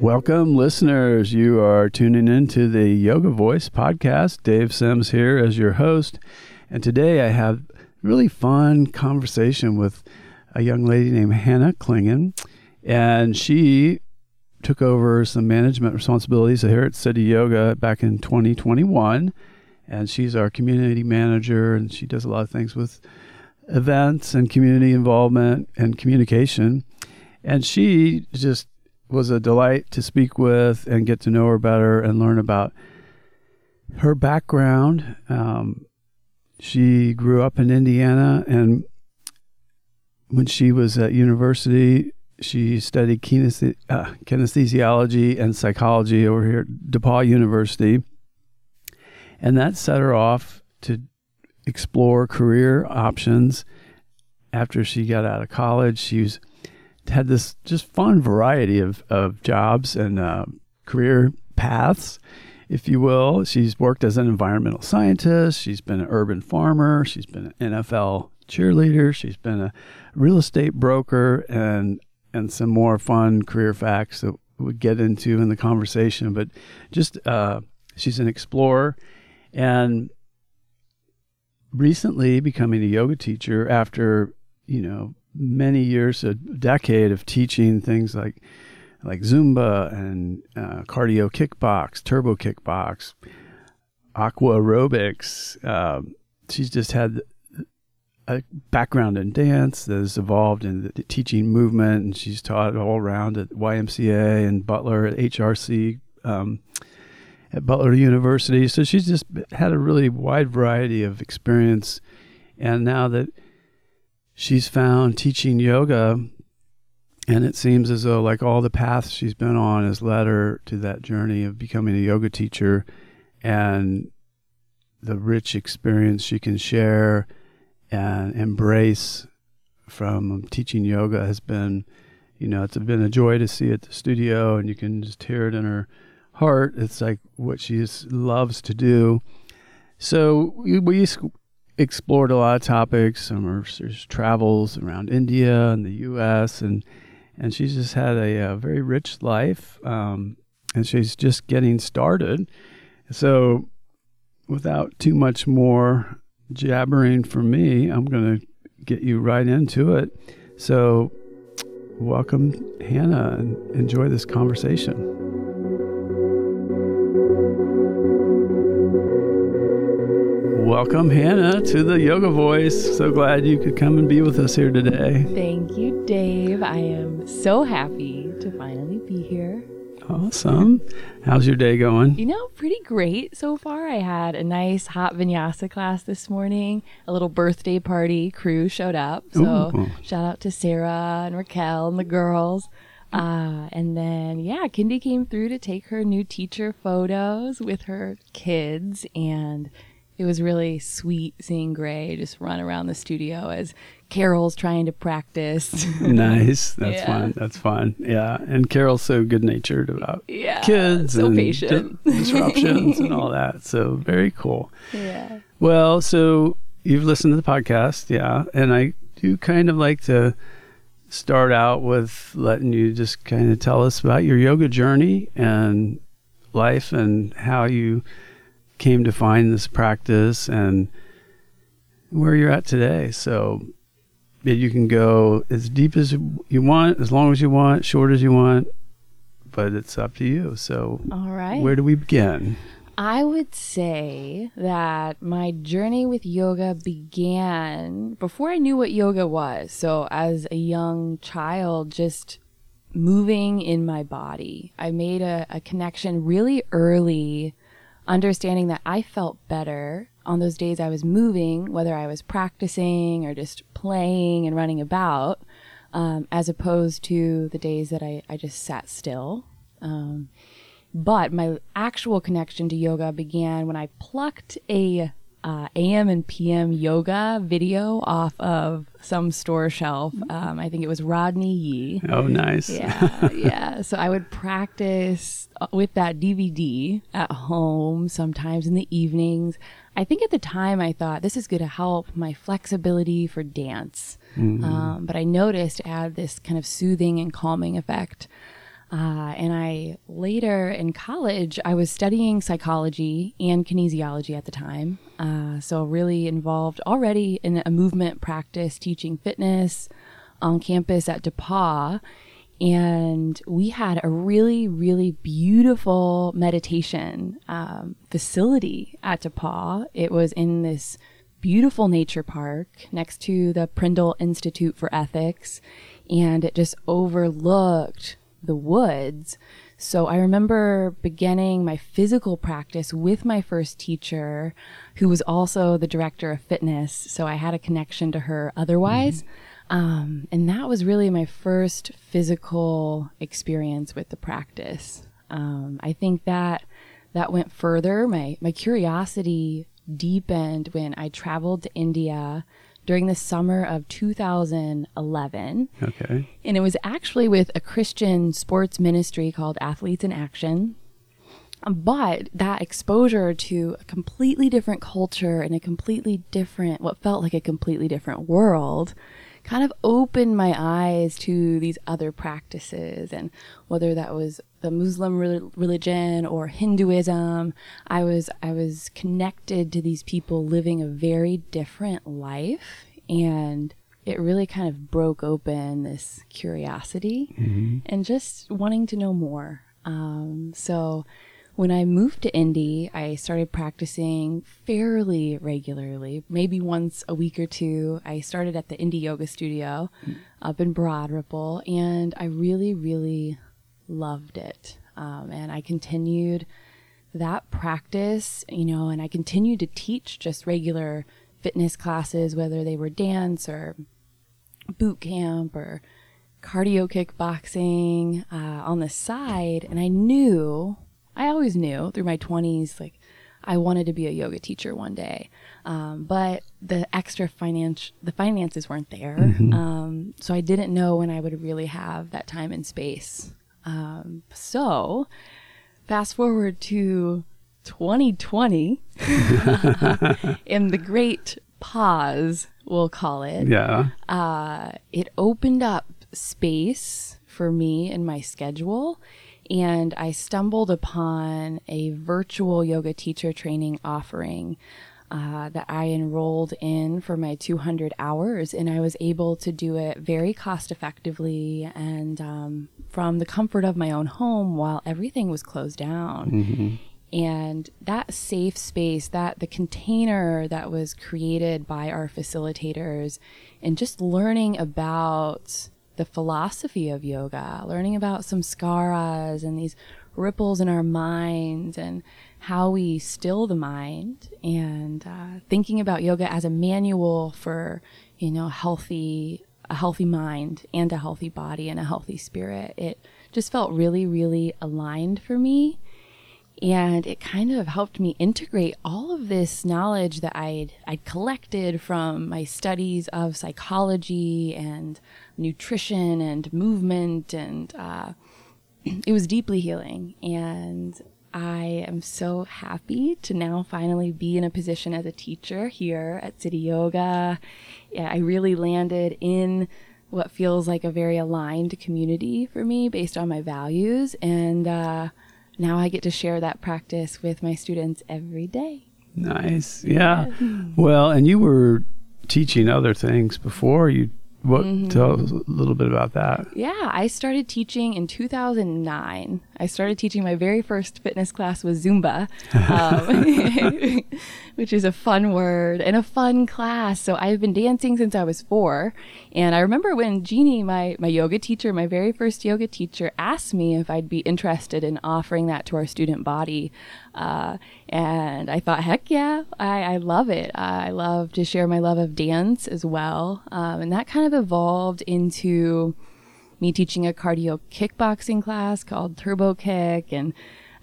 Welcome, listeners. You are tuning into the Yoga Voice podcast. Dave Sims here as your host. And today I have a really fun conversation with a young lady named Hannah Clingan. And she took over some management responsibilities here at City Yoga back in 2021. And she's our community manager, and she does a lot of things with events and community involvement and communication. And she just was a delight to speak with and get to know her better and learn about her background. Um, she grew up in Indiana, and when she was at university, she studied kinesthe- uh, kinesthesiology and psychology over here at DePauw University. And that set her off to explore career options after she got out of college. She was had this just fun variety of, of jobs and uh, career paths, if you will. She's worked as an environmental scientist, she's been an urban farmer, she's been an NFL cheerleader, she's been a real estate broker, and and some more fun career facts that we'll get into in the conversation. But just uh, she's an explorer, and recently becoming a yoga teacher after you know many years, a decade of teaching things like like Zumba and uh, cardio kickbox, turbo kickbox, aqua aerobics. Um, she's just had a background in dance that has evolved in the teaching movement, and she's taught all around at YMCA and Butler at HRC. Um, at Butler University. So she's just had a really wide variety of experience. And now that she's found teaching yoga and it seems as though like all the paths she's been on has led her to that journey of becoming a yoga teacher and the rich experience she can share and embrace from teaching yoga has been you know it's been a joy to see at the studio and you can just hear it in her heart. It's like what she loves to do. So we, explored a lot of topics. Some her travels around India and the U.S. and and she's just had a, a very rich life. Um, and she's just getting started. So, without too much more jabbering from me, I'm going to get you right into it. So, welcome, Hannah, and enjoy this conversation. Welcome, Hannah, to the Yoga Voice. So glad you could come and be with us here today. Thank you, Dave. I am so happy to finally be here. Awesome. How's your day going? You know, pretty great so far. I had a nice hot vinyasa class this morning, a little birthday party crew showed up. So Ooh. shout out to Sarah and Raquel and the girls. Uh, and then, yeah, Kindy came through to take her new teacher photos with her kids. And it was really sweet seeing Gray just run around the studio as Carol's trying to practice. nice. That's yeah. fun. That's fun. Yeah. And Carol's so good natured about yeah, kids so and patient. Di- disruptions and all that. So very cool. Yeah. Well, so you've listened to the podcast. Yeah. And I do kind of like to start out with letting you just kind of tell us about your yoga journey and life and how you came to find this practice and where you're at today. So you can go as deep as you want, as long as you want, short as you want, but it's up to you. So, all right, where do we begin? I would say that my journey with yoga began before I knew what yoga was. So, as a young child, just moving in my body, I made a, a connection really early understanding that I felt better on those days I was moving, whether I was practicing or just playing and running about, um, as opposed to the days that I, I just sat still. Um, but my actual connection to yoga began when I plucked a uh, AM and PM yoga video off of some store shelf. Um, I think it was Rodney Yee. Oh, nice. Yeah, yeah. So I would practice uh, with that DVD at home, sometimes in the evenings. I think at the time I thought this is going to help my flexibility for dance. Mm-hmm. Um, but I noticed it had this kind of soothing and calming effect. Uh, and I later in college, I was studying psychology and kinesiology at the time. Uh, so, really involved already in a movement practice, teaching fitness on campus at DePauw. And we had a really, really beautiful meditation um, facility at DePauw. It was in this beautiful nature park next to the Prindle Institute for Ethics. And it just overlooked the woods. So I remember beginning my physical practice with my first teacher, who was also the director of fitness. So I had a connection to her otherwise. Mm-hmm. Um, and that was really my first physical experience with the practice. Um, I think that that went further. My my curiosity deepened when I traveled to India during the summer of 2011. Okay. And it was actually with a Christian sports ministry called Athletes in Action. But that exposure to a completely different culture and a completely different, what felt like a completely different world, kind of opened my eyes to these other practices and whether that was the Muslim re- religion or Hinduism I was I was connected to these people living a very different life and it really kind of broke open this curiosity mm-hmm. and just wanting to know more um, so when I moved to Indy, I started practicing fairly regularly, maybe once a week or two. I started at the Indy Yoga Studio up in Broad Ripple, and I really, really loved it. Um, and I continued that practice, you know, and I continued to teach just regular fitness classes, whether they were dance or boot camp or cardio kickboxing uh, on the side. And I knew I always knew through my 20s, like, I wanted to be a yoga teacher one day. Um, but the extra finance, the finances weren't there. Mm-hmm. Um, so I didn't know when I would really have that time and space. Um, so fast forward to 2020 in the great pause, we'll call it. Yeah. Uh, it opened up space for me in my schedule and I stumbled upon a virtual yoga teacher training offering uh, that I enrolled in for my 200 hours, and I was able to do it very cost effectively and um, from the comfort of my own home while everything was closed down. Mm-hmm. And that safe space, that the container that was created by our facilitators, and just learning about the philosophy of yoga, learning about samskaras and these ripples in our minds and how we still the mind and uh, thinking about yoga as a manual for you know healthy a healthy mind and a healthy body and a healthy spirit it just felt really really aligned for me and it kind of helped me integrate all of this knowledge that I'd, I'd collected from my studies of psychology and nutrition and movement. And uh, it was deeply healing. And I am so happy to now finally be in a position as a teacher here at City Yoga. Yeah, I really landed in what feels like a very aligned community for me based on my values. And, uh, now I get to share that practice with my students every day. Nice. Yeah. Well, and you were teaching other things before you what mm-hmm. tell us a little bit about that? Yeah, I started teaching in 2009. I started teaching my very first fitness class was Zumba, um, which is a fun word and a fun class. So I've been dancing since I was four, and I remember when Jeannie, my my yoga teacher, my very first yoga teacher, asked me if I'd be interested in offering that to our student body. Uh, and I thought, heck yeah, I, I love it. I love to share my love of dance as well. Um, and that kind of evolved into me teaching a cardio kickboxing class called Turbo Kick. And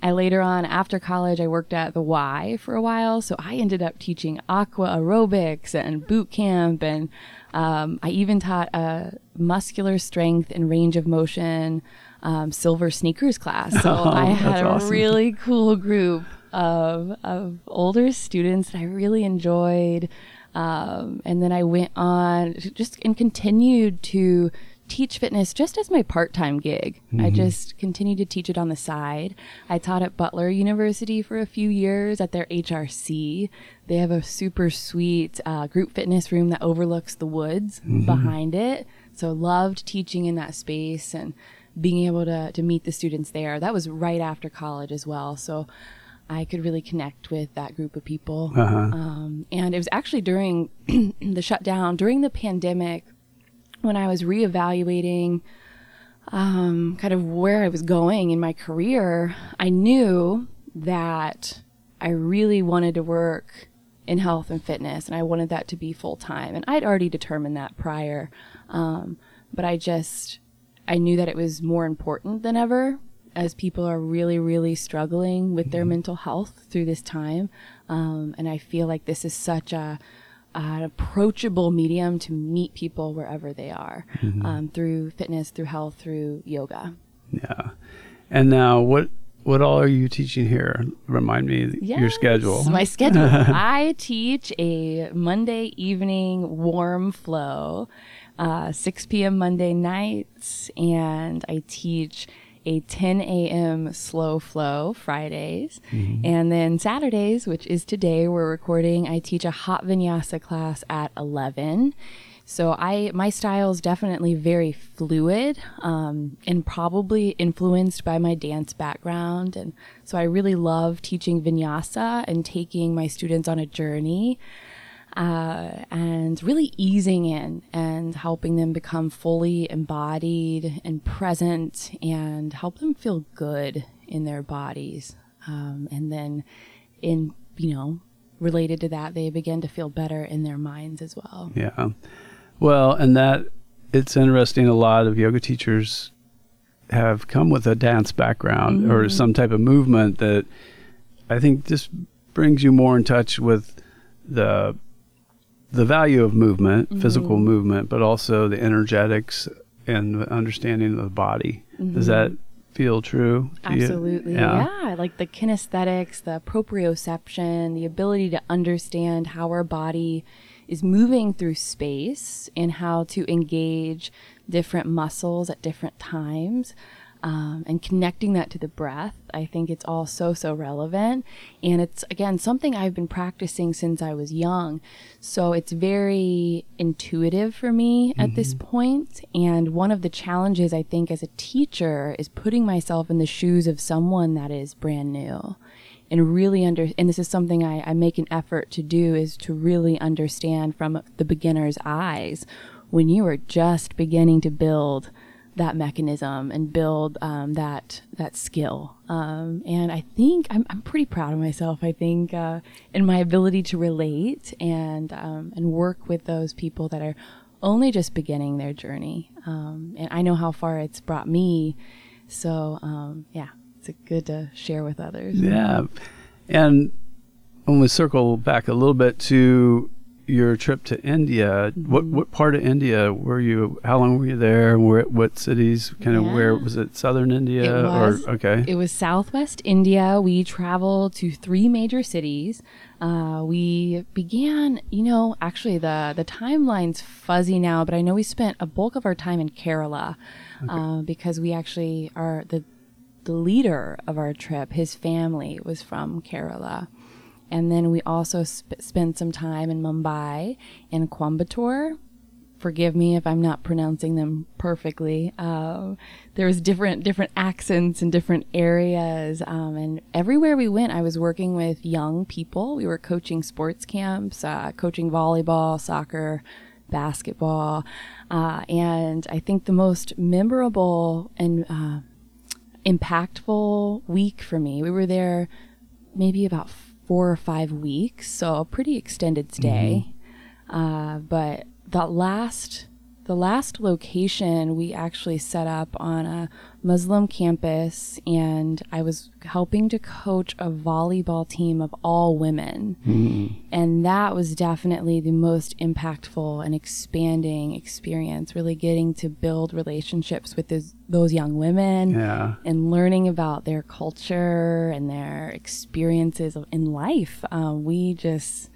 I later on, after college, I worked at the Y for a while. So I ended up teaching aqua aerobics and boot camp. And um, I even taught a muscular strength and range of motion um, silver sneakers class. So oh, I had a awesome. really cool group of, of older students that I really enjoyed. Um, and then I went on just and continued to teach fitness just as my part-time gig. Mm-hmm. I just continued to teach it on the side. I taught at Butler University for a few years at their HRC. They have a super sweet uh, group fitness room that overlooks the woods mm-hmm. behind it. So loved teaching in that space and being able to to meet the students there. That was right after college as well. So I could really connect with that group of people. Uh-huh. Um, and it was actually during the shutdown, during the pandemic, when I was reevaluating um, kind of where I was going in my career, I knew that I really wanted to work in health and fitness, and I wanted that to be full time. And I'd already determined that prior, um, but I just I knew that it was more important than ever as people are really, really struggling with their mm-hmm. mental health through this time. Um, and I feel like this is such a an approachable medium to meet people wherever they are mm-hmm. um, through fitness, through health, through yoga. Yeah. And now, what what all are you teaching here? Remind me yes, your schedule. My schedule. I teach a Monday evening warm flow, uh, 6 p.m. Monday nights, and I teach a 10 a.m. slow flow Fridays. Mm-hmm. And then Saturdays, which is today, we're recording, I teach a hot vinyasa class at 11. So I my style is definitely very fluid um, and probably influenced by my dance background, and so I really love teaching vinyasa and taking my students on a journey uh, and really easing in and helping them become fully embodied and present and help them feel good in their bodies. Um, and then, in you know, related to that, they begin to feel better in their minds as well. Yeah. Well, and that it's interesting. A lot of yoga teachers have come with a dance background mm-hmm. or some type of movement that I think just brings you more in touch with the the value of movement, mm-hmm. physical movement, but also the energetics and the understanding of the body. Mm-hmm. Does that feel true? Absolutely. Yeah. yeah. Like the kinesthetics, the proprioception, the ability to understand how our body is moving through space and how to engage different muscles at different times um, and connecting that to the breath. I think it's all so, so relevant. And it's, again, something I've been practicing since I was young. So it's very intuitive for me mm-hmm. at this mm-hmm. point. And one of the challenges I think as a teacher is putting myself in the shoes of someone that is brand new and really under and this is something I, I make an effort to do is to really understand from the beginner's eyes when you are just beginning to build that mechanism and build um, that that skill. Um, and I think I'm, I'm pretty proud of myself. I think uh, in my ability to relate and um, and work with those people that are only just beginning their journey. Um, and I know how far it's brought me. So um, yeah, it's good to share with others. Yeah, and when we circle back a little bit to your trip to India, mm-hmm. what what part of India were you? How long were you there? Where, what cities? Kind yeah. of where was it? Southern India it was, or okay? It was Southwest India. We traveled to three major cities. Uh, we began, you know, actually the the timeline's fuzzy now, but I know we spent a bulk of our time in Kerala okay. uh, because we actually are the the leader of our trip. His family was from Kerala. And then we also sp- spent some time in Mumbai and Coimbatore. Forgive me if I'm not pronouncing them perfectly. Uh, there was different different accents in different areas, um, and everywhere we went, I was working with young people. We were coaching sports camps, uh, coaching volleyball, soccer, basketball, uh, and I think the most memorable and uh, impactful week for me. We were there maybe about four or five weeks, so a pretty extended stay. Mm-hmm. Uh, but that last the last location we actually set up on a Muslim campus, and I was helping to coach a volleyball team of all women. Mm. And that was definitely the most impactful and expanding experience, really getting to build relationships with those, those young women yeah. and learning about their culture and their experiences in life. Um, we just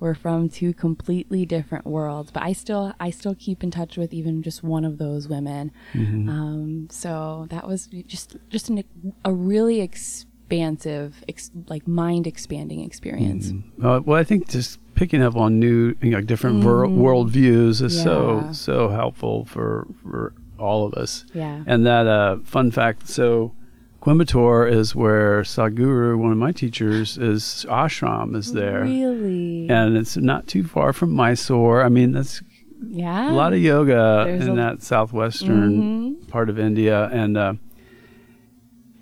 we're from two completely different worlds, but I still I still keep in touch with even just one of those women. Mm-hmm. Um, so that was just just an, a really expansive, ex, like mind expanding experience. Mm-hmm. Uh, well, I think just picking up on new, you know, different mm-hmm. world views is yeah. so so helpful for for all of us. Yeah. And that uh, fun fact. So Coimbatore is where Sadhguru, one of my teachers, is ashram is there. Really? And it's not too far from Mysore. I mean, that's yeah. a lot of yoga There's in a... that southwestern mm-hmm. part of India, and uh,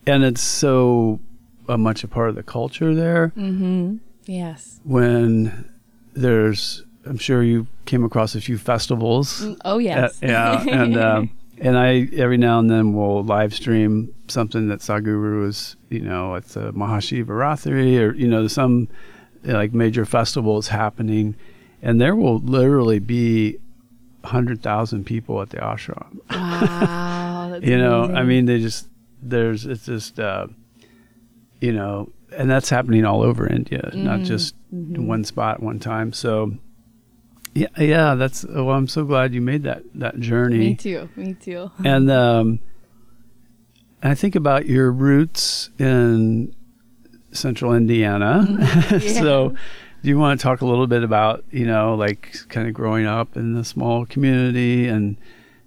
and it's so uh, much a part of the culture there. Mm-hmm. Yes. When there's, I'm sure you came across a few festivals. Mm, oh yes. Uh, yeah, and. Um, and I every now and then will live stream something that Sadhguru is, you know, it's a Mahashivaratri or you know some like major festivals happening, and there will literally be hundred thousand people at the ashram. Wow, you know, amazing. I mean, they just there's it's just uh, you know, and that's happening all over India, mm-hmm. not just mm-hmm. one spot one time. So yeah, yeah, that's. Well, I'm so glad you made that that journey. Me too. Me too. and um, I think about your roots in central Indiana. Mm-hmm. Yeah. so, do you want to talk a little bit about you know like kind of growing up in the small community and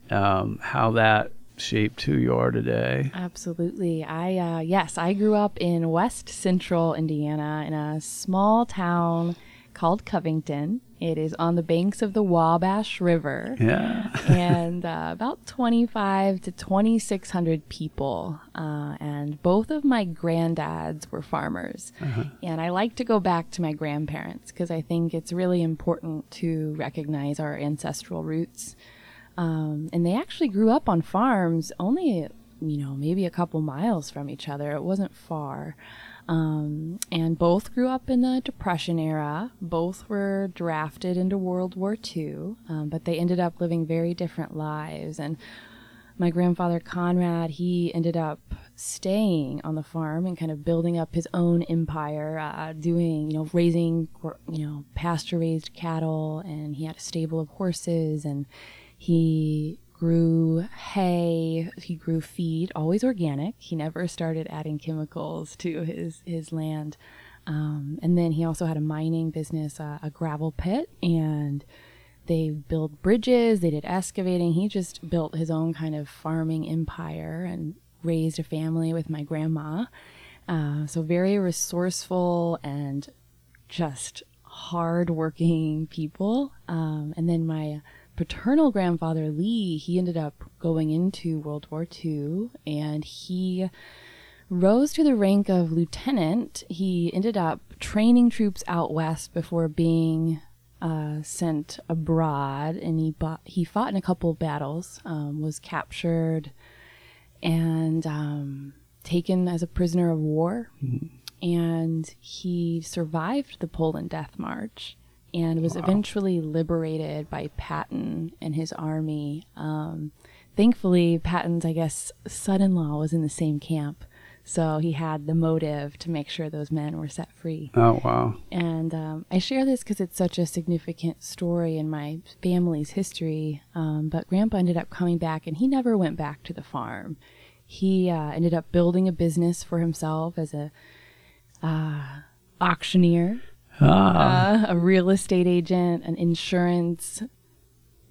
um, how that shaped who you are today? Absolutely. I uh, yes, I grew up in West Central Indiana in a small town called Covington. It is on the banks of the Wabash River. Yeah. and uh, about 25 to 2,600 people. Uh, and both of my granddads were farmers. Uh-huh. And I like to go back to my grandparents because I think it's really important to recognize our ancestral roots. Um, and they actually grew up on farms only, you know, maybe a couple miles from each other. It wasn't far. Um, and both grew up in the Depression era. Both were drafted into World War II, um, but they ended up living very different lives. And my grandfather Conrad, he ended up staying on the farm and kind of building up his own empire, uh, doing, you know, raising, you know, pasture raised cattle, and he had a stable of horses, and he grew hay, he grew feed, always organic. He never started adding chemicals to his his land. Um, and then he also had a mining business, uh, a gravel pit, and they built bridges. They did excavating. He just built his own kind of farming empire and raised a family with my grandma. Uh, so very resourceful and just hardworking people. Um, and then my paternal grandfather Lee, he ended up going into World War II and he rose to the rank of lieutenant. He ended up training troops out west before being uh, sent abroad, and he bought, he fought in a couple of battles, um, was captured, and um, taken as a prisoner of war. Mm-hmm. And he survived the Poland Death March and was wow. eventually liberated by Patton and his army. Um, thankfully, Patton's, I guess, son in law was in the same camp. So he had the motive to make sure those men were set free. Oh, wow. And um, I share this because it's such a significant story in my family's history. Um, but Grandpa ended up coming back and he never went back to the farm. He uh, ended up building a business for himself as a uh, auctioneer ah. uh, a real estate agent, an insurance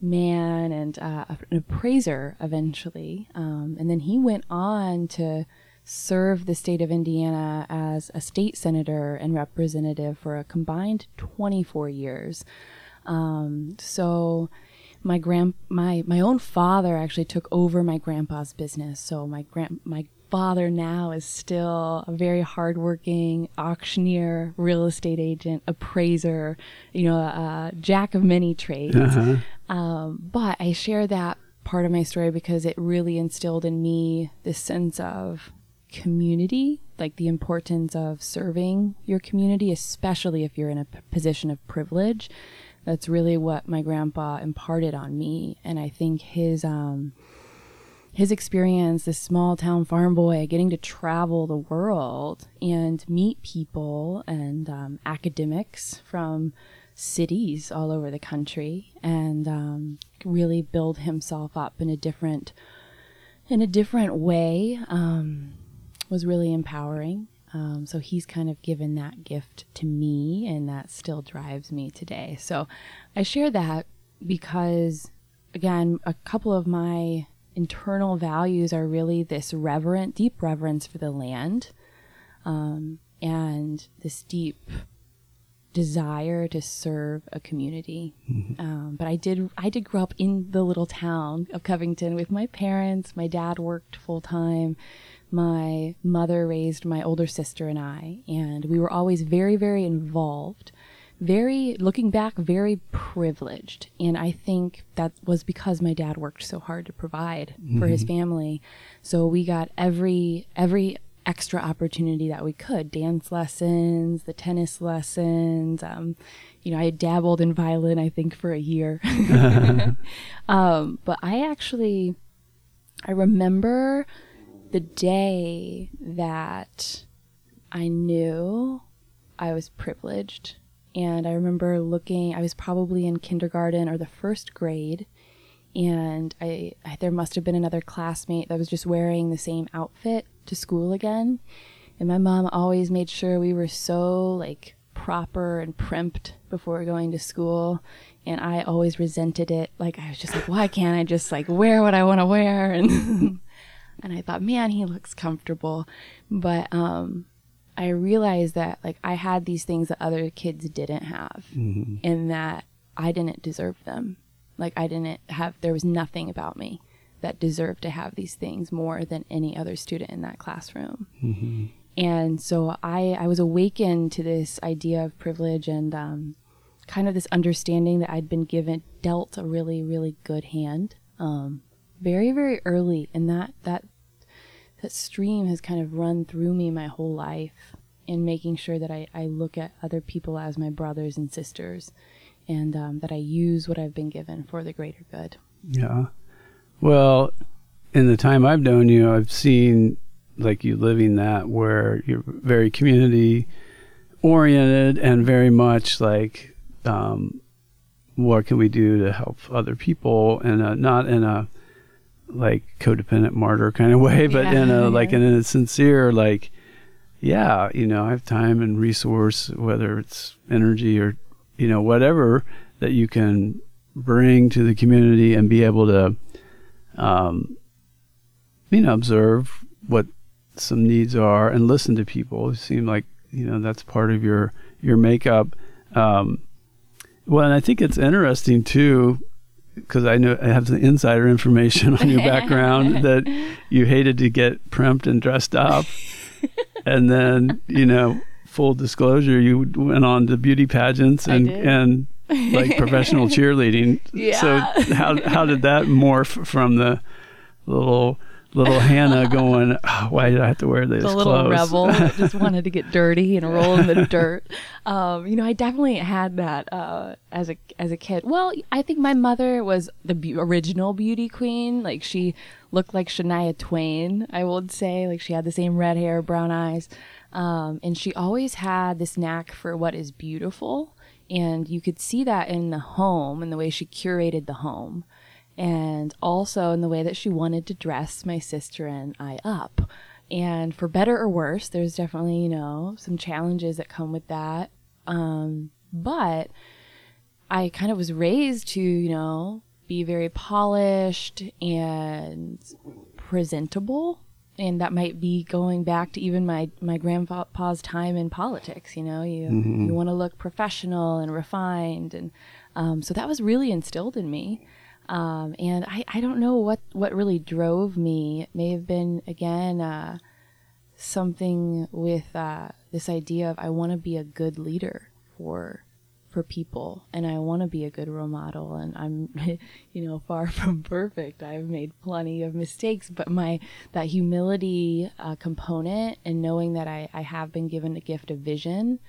man, and uh, an appraiser eventually. Um, and then he went on to serve the state of Indiana as a state senator and representative for a combined 24 years. Um, so my grand my my own father actually took over my grandpa's business. So my grand my father now is still a very hardworking auctioneer, real estate agent, appraiser, you know, a jack of many trades. Uh-huh. Um, but I share that part of my story because it really instilled in me this sense of community, like the importance of serving your community, especially if you're in a p- position of privilege. That's really what my grandpa imparted on me. And I think his, um, his experience, this small town farm boy, getting to travel the world and meet people and um, academics from cities all over the country, and um, really build himself up in a different in a different way um, was really empowering. Um, so he's kind of given that gift to me, and that still drives me today. So I share that because, again, a couple of my internal values are really this reverent, deep reverence for the land, um, and this deep desire to serve a community. Mm-hmm. Um, but I did I did grow up in the little town of Covington with my parents. My dad worked full time. My mother raised my older sister and I, and we were always very very involved very, looking back, very privileged. And I think that was because my dad worked so hard to provide mm-hmm. for his mm-hmm. family. So we got every, every extra opportunity that we could dance lessons, the tennis lessons. Um, you know, I dabbled in violin, I think, for a year. um, but I actually, I remember the day that I knew I was privileged and I remember looking, I was probably in kindergarten or the first grade. And I, I, there must have been another classmate that was just wearing the same outfit to school again. And my mom always made sure we were so like proper and primped before going to school. And I always resented it. Like I was just like, why can't I just like wear what I want to wear? And and I thought, man, he looks comfortable. But um, I realized that like I had these things that other kids didn't have mm-hmm. and that I didn't deserve them. Like I didn't have there was nothing about me that deserved to have these things more than any other student in that classroom. Mm-hmm. And so I I was awakened to this idea of privilege and um, kind of this understanding that I'd been given dealt a really really good hand um, very very early and that that that stream has kind of run through me my whole life in making sure that I, I look at other people as my brothers and sisters and um, that I use what I've been given for the greater good. Yeah. Well, in the time I've known you, I've seen like you living that where you're very community oriented and very much like um, what can we do to help other people and not in a like codependent martyr kind of way, but yeah. in a like in a sincere like, yeah, you know, I have time and resource, whether it's energy or you know whatever that you can bring to the community and be able to, um, you know, observe what some needs are and listen to people. It seems like you know that's part of your your makeup. Um, well, and I think it's interesting too because I know I have some insider information on your background that you hated to get primped and dressed up, and then you know, full disclosure, you went on to beauty pageants and and like professional cheerleading. Yeah. So how how did that morph from the little little Hannah going, oh, why did I have to wear these the little clothes? rebel that just wanted to get dirty and roll in the dirt. Um, you know, I definitely had that uh, as a as a kid. Well, I think my mother was the be- original beauty queen. Like she looked like Shania Twain. I would say, like she had the same red hair, brown eyes, um, and she always had this knack for what is beautiful. And you could see that in the home and the way she curated the home and also in the way that she wanted to dress my sister and I up. And for better or worse, there's definitely, you know, some challenges that come with that. Um, but I kind of was raised to, you know, be very polished and presentable. And that might be going back to even my, my grandpa's time in politics. You know, you mm-hmm. you want to look professional and refined, and um, so that was really instilled in me. Um, and I, I don't know what, what really drove me. It may have been, again, uh, something with uh, this idea of I want to be a good leader for for people and I want to be a good role model and I'm you know far from perfect. I've made plenty of mistakes but my that humility uh, component and knowing that I, I have been given a gift of vision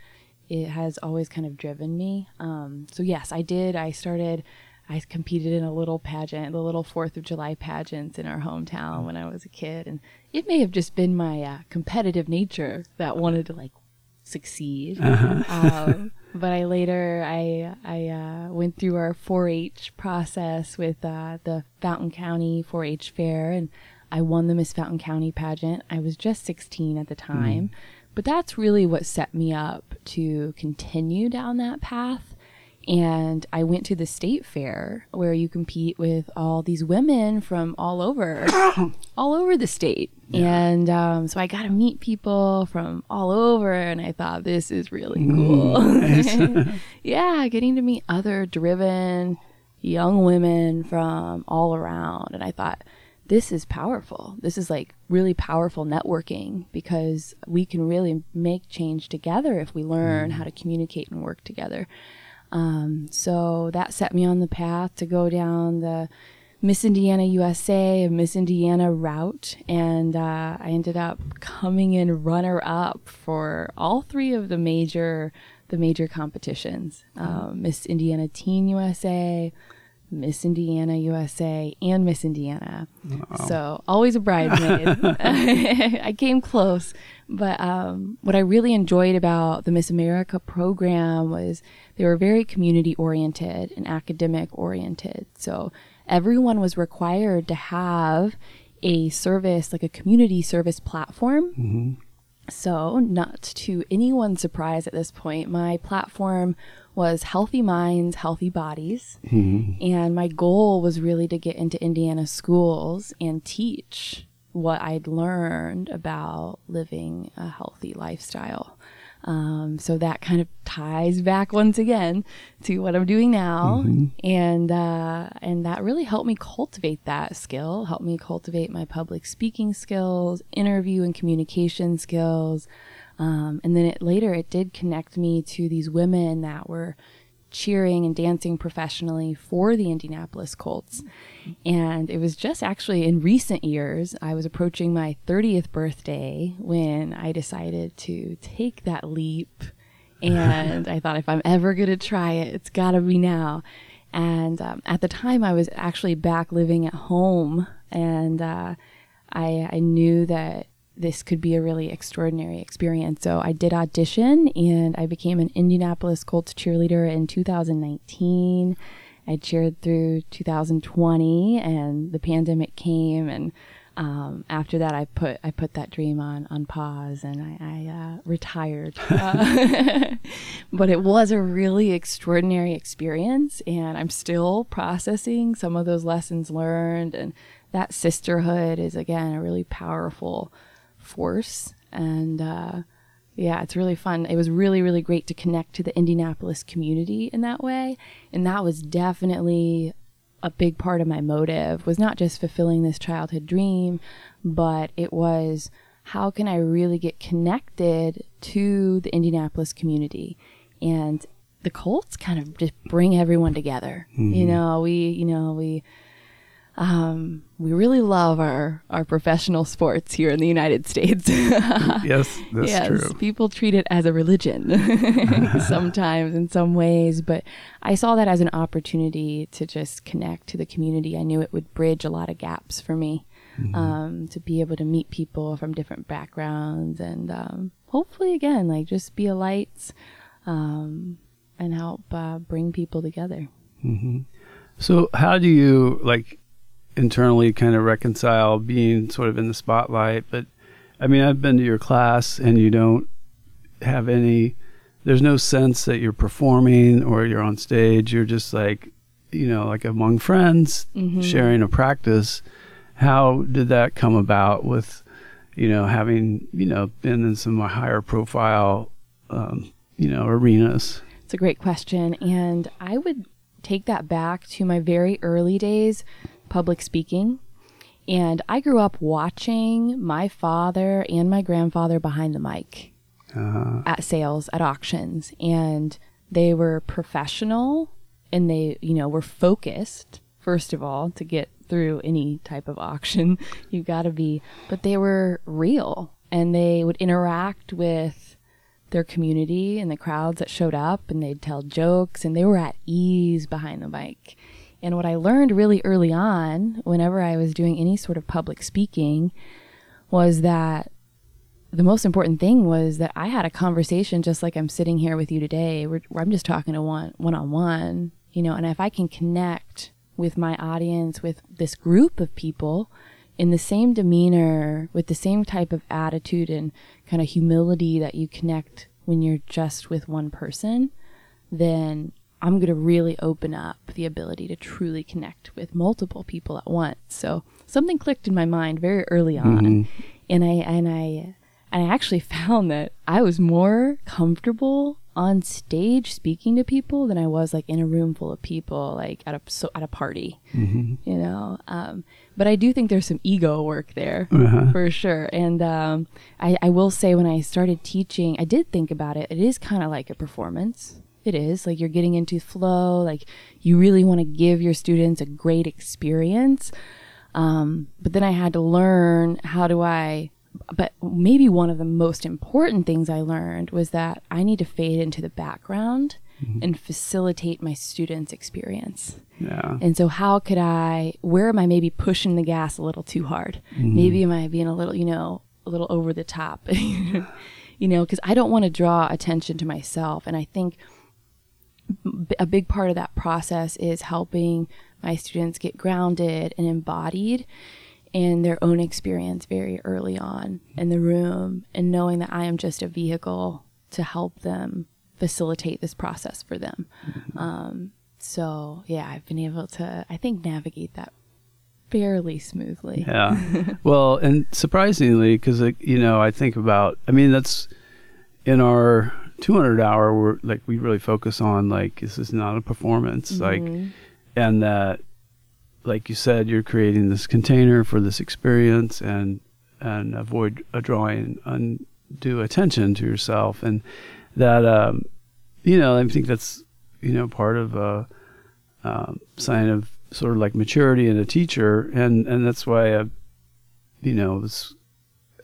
it has always kind of driven me. Um, so yes I did. I started I competed in a little pageant, the little Fourth of July pageants in our hometown when I was a kid, and it may have just been my uh, competitive nature that wanted to like succeed. Uh-huh. um, but I later I I uh, went through our 4-H process with uh, the Fountain County 4-H fair, and I won the Miss Fountain County pageant. I was just 16 at the time, mm. but that's really what set me up to continue down that path and I went to the state fair where you compete with all these women from all over, all over the state. Yeah. And um, so I got to meet people from all over, and I thought this is really cool. Mm, yeah, getting to meet other driven young women from all around, and I thought this is powerful. This is like really powerful networking because we can really make change together if we learn mm. how to communicate and work together. Um, so that set me on the path to go down the Miss Indiana USA and Miss Indiana route, and uh, I ended up coming in runner up for all three of the major the major competitions: um, Miss Indiana Teen USA, Miss Indiana USA and Miss Indiana. Wow. So always a bridesmaid. I came close. But um, what I really enjoyed about the Miss America program was they were very community oriented and academic oriented. So everyone was required to have a service, like a community service platform. Mm-hmm. So, not to anyone's surprise at this point, my platform was healthy minds, healthy bodies. Mm-hmm. And my goal was really to get into Indiana schools and teach what I'd learned about living a healthy lifestyle. Um, so that kind of ties back once again to what I'm doing now, mm-hmm. and uh, and that really helped me cultivate that skill, helped me cultivate my public speaking skills, interview and communication skills, um, and then it, later it did connect me to these women that were cheering and dancing professionally for the Indianapolis Colts. And it was just actually in recent years, I was approaching my 30th birthday when I decided to take that leap. And I thought if I'm ever going to try it, it's got to be now. And um, at the time, I was actually back living at home. And uh, I, I knew that this could be a really extraordinary experience. So I did audition and I became an Indianapolis Colts cheerleader in 2019. I cheered through 2020 and the pandemic came and um, after that I put I put that dream on on pause and I, I uh, retired. Uh, but it was a really extraordinary experience and I'm still processing some of those lessons learned and that sisterhood is again a really powerful force. And uh, yeah, it's really fun. It was really, really great to connect to the Indianapolis community in that way. And that was definitely a big part of my motive was not just fulfilling this childhood dream, but it was how can I really get connected to the Indianapolis community? And the Colts kind of just bring everyone together. Mm-hmm. You know, we, you know, we um, we really love our, our professional sports here in the United States. yes, that's yes, true. People treat it as a religion sometimes in some ways, but I saw that as an opportunity to just connect to the community. I knew it would bridge a lot of gaps for me mm-hmm. um, to be able to meet people from different backgrounds and um, hopefully, again, like just be a light um, and help uh, bring people together. Mm-hmm. So, how do you like? Internally kind of reconcile being sort of in the spotlight. But I mean, I've been to your class and you don't have any, there's no sense that you're performing or you're on stage. You're just like, you know, like among friends mm-hmm. sharing a practice. How did that come about with, you know, having, you know, been in some higher profile, um, you know, arenas? It's a great question. And I would take that back to my very early days public speaking. And I grew up watching my father and my grandfather behind the mic uh-huh. at sales, at auctions. And they were professional and they, you know, were focused, first of all, to get through any type of auction. You've got to be, but they were real and they would interact with their community and the crowds that showed up and they'd tell jokes and they were at ease behind the mic. And what I learned really early on, whenever I was doing any sort of public speaking, was that the most important thing was that I had a conversation just like I'm sitting here with you today, where, where I'm just talking to one one on one, you know, and if I can connect with my audience, with this group of people in the same demeanor, with the same type of attitude and kind of humility that you connect when you're just with one person, then I'm going to really open up the ability to truly connect with multiple people at once. So something clicked in my mind very early on. Mm-hmm. And I and I and I actually found that I was more comfortable on stage speaking to people than I was like in a room full of people, like at a so, at a party, mm-hmm. you know. Um, but I do think there's some ego work there uh-huh. for sure. And um, I, I will say, when I started teaching, I did think about it. It is kind of like a performance. It is like you're getting into flow. Like you really want to give your students a great experience. Um, but then I had to learn how do I but maybe one of the most important things I learned was that I need to fade into the background mm-hmm. and facilitate my students' experience. Yeah. And so, how could I, where am I maybe pushing the gas a little too hard? Mm-hmm. Maybe am I being a little, you know, a little over the top? you know, because I don't want to draw attention to myself. And I think a big part of that process is helping my students get grounded and embodied in their own experience very early on in the room and knowing that I am just a vehicle to help them facilitate this process for them. Mm-hmm. Um, so, yeah, I've been able to, I think, navigate that fairly smoothly. Yeah. well, and surprisingly, because, you know, I think about, I mean, that's in our 200 hour, we're like, we really focus on, like, this is not a performance. Mm-hmm. Like, and that like you said, you're creating this container for this experience and and avoid uh, drawing undue attention to yourself, and that um, you know I think that's you know part of a um, sign of sort of like maturity in a teacher, and and that's why I, you know was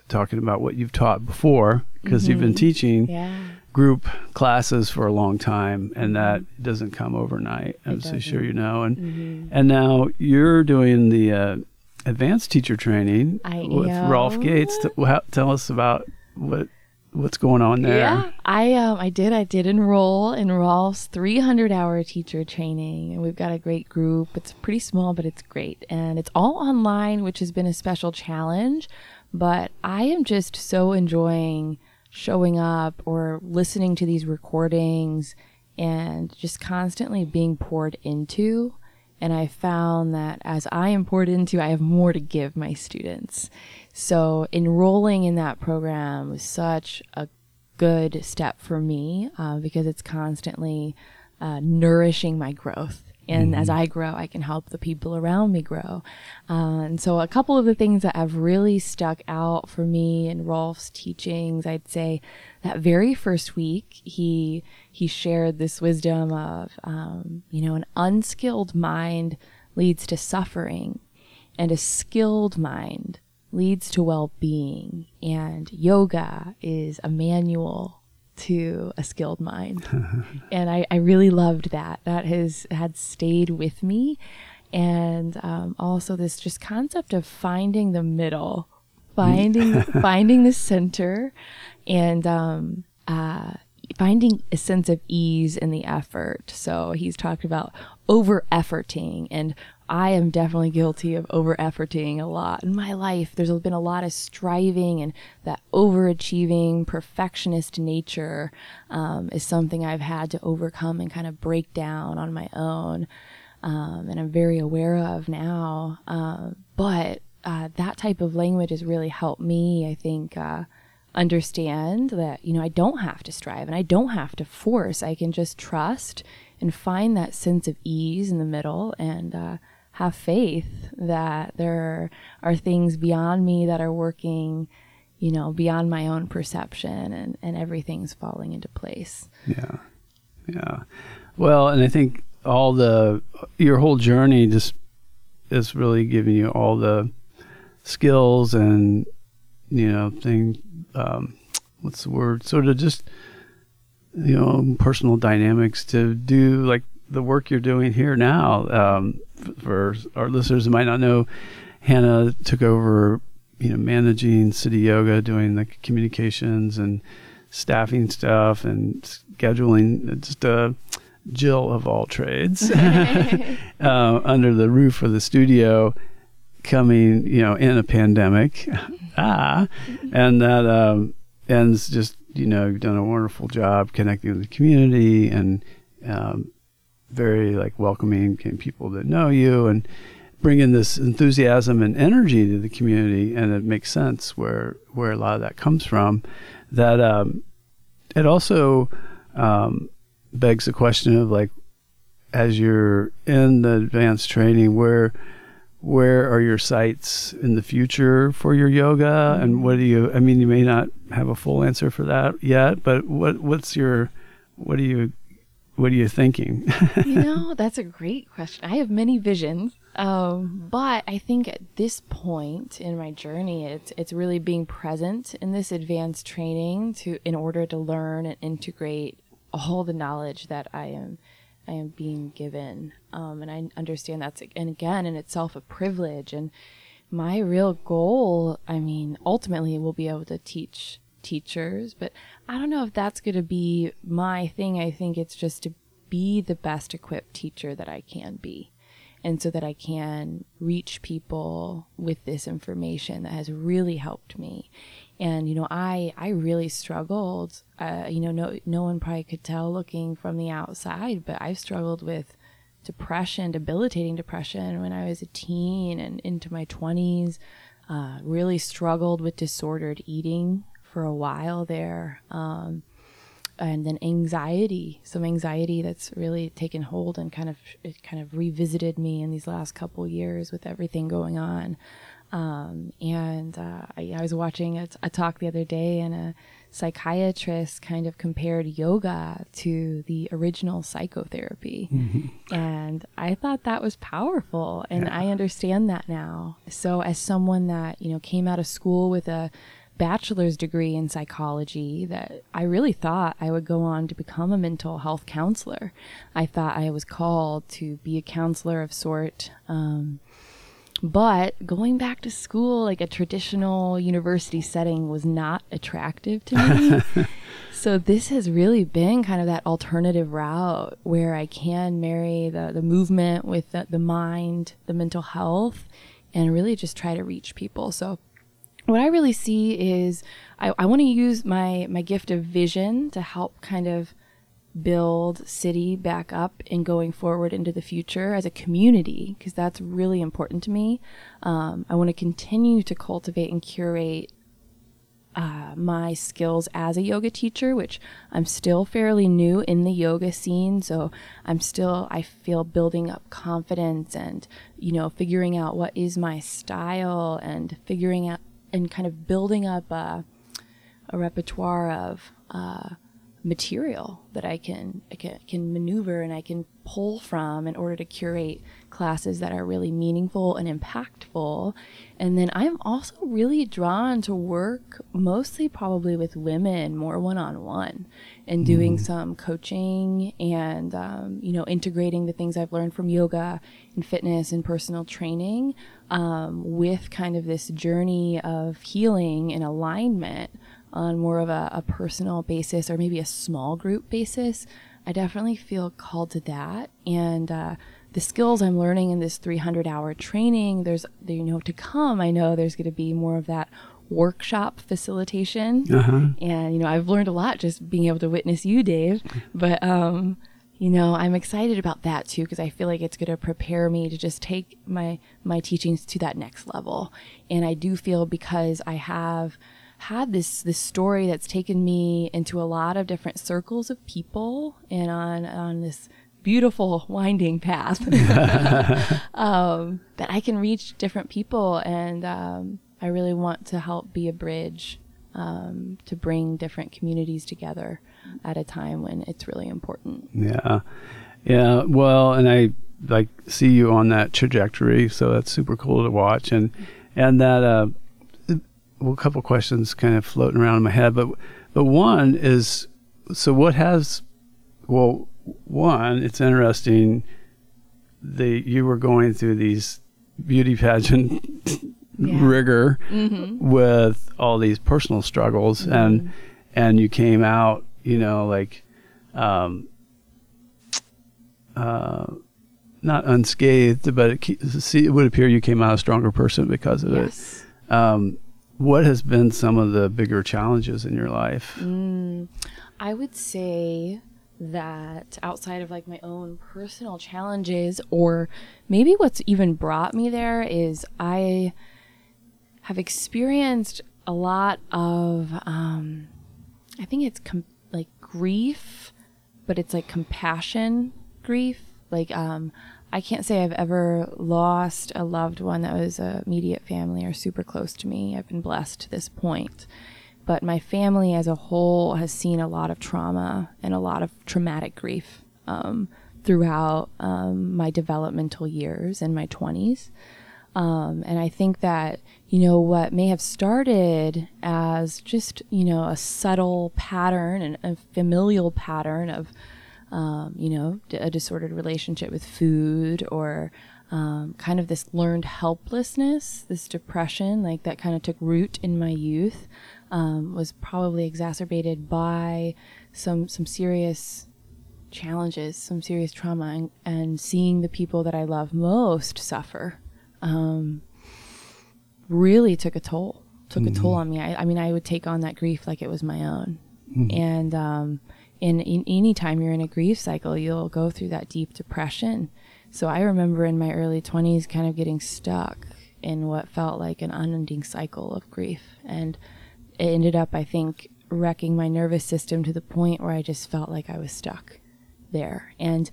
talking about what you've taught before because mm-hmm. you've been mm-hmm. teaching. Yeah group classes for a long time, and that doesn't come overnight. I'm so sure you know. And mm-hmm. and now you're doing the uh, advanced teacher training I with am. Rolf Gates. T- tell us about what what's going on there. Yeah, I um I did I did enroll in Rolf's 300 hour teacher training, and we've got a great group. It's pretty small, but it's great, and it's all online, which has been a special challenge. But I am just so enjoying showing up or listening to these recordings and just constantly being poured into. And I found that as I am poured into, I have more to give my students. So enrolling in that program was such a good step for me uh, because it's constantly uh, nourishing my growth and mm-hmm. as I grow, I can help the people around me grow. Uh, and so, a couple of the things that have really stuck out for me in Rolf's teachings, I'd say that very first week, he he shared this wisdom of, um, you know, an unskilled mind leads to suffering, and a skilled mind leads to well-being. And yoga is a manual to a skilled mind. and I, I really loved that. That has had stayed with me. And um, also this just concept of finding the middle, finding finding the center, and um, uh, finding a sense of ease in the effort. So he's talked about over efforting and I am definitely guilty of over efforting a lot in my life. There's been a lot of striving, and that overachieving, perfectionist nature um, is something I've had to overcome and kind of break down on my own. Um, and I'm very aware of now. Uh, but uh, that type of language has really helped me, I think, uh, understand that, you know, I don't have to strive and I don't have to force. I can just trust and find that sense of ease in the middle and uh, have faith that there are things beyond me that are working you know beyond my own perception and, and everything's falling into place. Yeah. Yeah. Well and i think all the your whole journey just is really giving you all the skills and you know thing um, what's the word? Sort of just you know personal dynamics to do like the work you're doing here now um, for our listeners who might not know hannah took over you know managing Cityoga doing the communications and staffing stuff and scheduling just a jill of all trades uh, under the roof of the studio coming, you know, in a pandemic. ah, and that um, ends just, you know, you've done a wonderful job connecting with the community and um, very like welcoming people that know you and bring in this enthusiasm and energy to the community. And it makes sense where where a lot of that comes from. That um, it also um, begs the question of like, as you're in the advanced training, where where are your sights in the future for your yoga and what do you i mean you may not have a full answer for that yet but what what's your what do you what are you thinking you know that's a great question i have many visions um, but i think at this point in my journey it's it's really being present in this advanced training to in order to learn and integrate all the knowledge that i am I am being given. Um, and I understand that's, and again, in itself, a privilege. And my real goal, I mean, ultimately, will be able to teach teachers, but I don't know if that's going to be my thing. I think it's just to be the best equipped teacher that I can be. And so that I can reach people with this information that has really helped me and you know i i really struggled uh, you know no no one probably could tell looking from the outside but i've struggled with depression debilitating depression when i was a teen and into my 20s uh, really struggled with disordered eating for a while there um, and then anxiety some anxiety that's really taken hold and kind of it kind of revisited me in these last couple years with everything going on um, and uh, I, I, was watching a, a, talk the other day, and a psychiatrist kind of compared yoga to the original psychotherapy. Mm-hmm. And I thought that was powerful, and yeah. I understand that now. So, as someone that you know came out of school with a bachelor's degree in psychology that I really thought I would go on to become a mental health counselor. I thought I was called to be a counselor of sort. Um, but going back to school, like a traditional university setting, was not attractive to me. so this has really been kind of that alternative route where I can marry the, the movement with the, the mind, the mental health, and really just try to reach people. So what I really see is I, I want to use my my gift of vision to help kind of build city back up and going forward into the future as a community because that's really important to me. Um, i want to continue to cultivate and curate uh, my skills as a yoga teacher which i'm still fairly new in the yoga scene so i'm still i feel building up confidence and you know figuring out what is my style and figuring out and kind of building up a, a repertoire of uh, material that I can, I can can maneuver and I can pull from in order to curate classes that are really meaningful and impactful. And then I'm also really drawn to work mostly probably with women more one on one and doing mm. some coaching and um, you know integrating the things I've learned from yoga and fitness and personal training um, with kind of this journey of healing and alignment on more of a, a personal basis or maybe a small group basis, I definitely feel called to that. And uh, the skills I'm learning in this 300 hour training, there's, you know, to come, I know there's going to be more of that workshop facilitation. Uh-huh. And, you know, I've learned a lot just being able to witness you, Dave. But, um, you know, I'm excited about that too because I feel like it's going to prepare me to just take my my teachings to that next level. And I do feel because I have had this this story that's taken me into a lot of different circles of people and on on this beautiful winding path um, that I can reach different people, and um, I really want to help be a bridge um, to bring different communities together at a time when it's really important. Yeah, yeah. Well, and I like see you on that trajectory, so that's super cool to watch, and and that uh, well, a couple questions kind of floating around in my head, but but one is so what has well one it's interesting that you were going through these beauty pageant yeah. rigor mm-hmm. with all these personal struggles mm-hmm. and and you came out you know like um uh not unscathed but it, see, it would appear you came out a stronger person because of yes. it um what has been some of the bigger challenges in your life? Mm, i would say that outside of like my own personal challenges or maybe what's even brought me there is i have experienced a lot of um, i think it's com- like grief but it's like compassion grief. Like um, i can't say i've ever lost a loved one that was a immediate family or super close to me i've been blessed to this point but my family as a whole has seen a lot of trauma and a lot of traumatic grief um, throughout um, my developmental years and my 20s. Um, and I think that, you know, what may have started as just, you know, a subtle pattern and a familial pattern of, um, you know, a disordered relationship with food or um, kind of this learned helplessness, this depression, like that kind of took root in my youth um, was probably exacerbated by some some serious challenges, some serious trauma, and, and seeing the people that I love most suffer um, really took a toll. Took mm-hmm. a toll mm-hmm. on me. I, I, mean, I would take on that grief like it was my own. Mm-hmm. And um, in, in any time you're in a grief cycle, you'll go through that deep depression. So I remember in my early 20s kind of getting stuck in what felt like an unending cycle of grief. And it ended up, I think, wrecking my nervous system to the point where I just felt like I was stuck there. And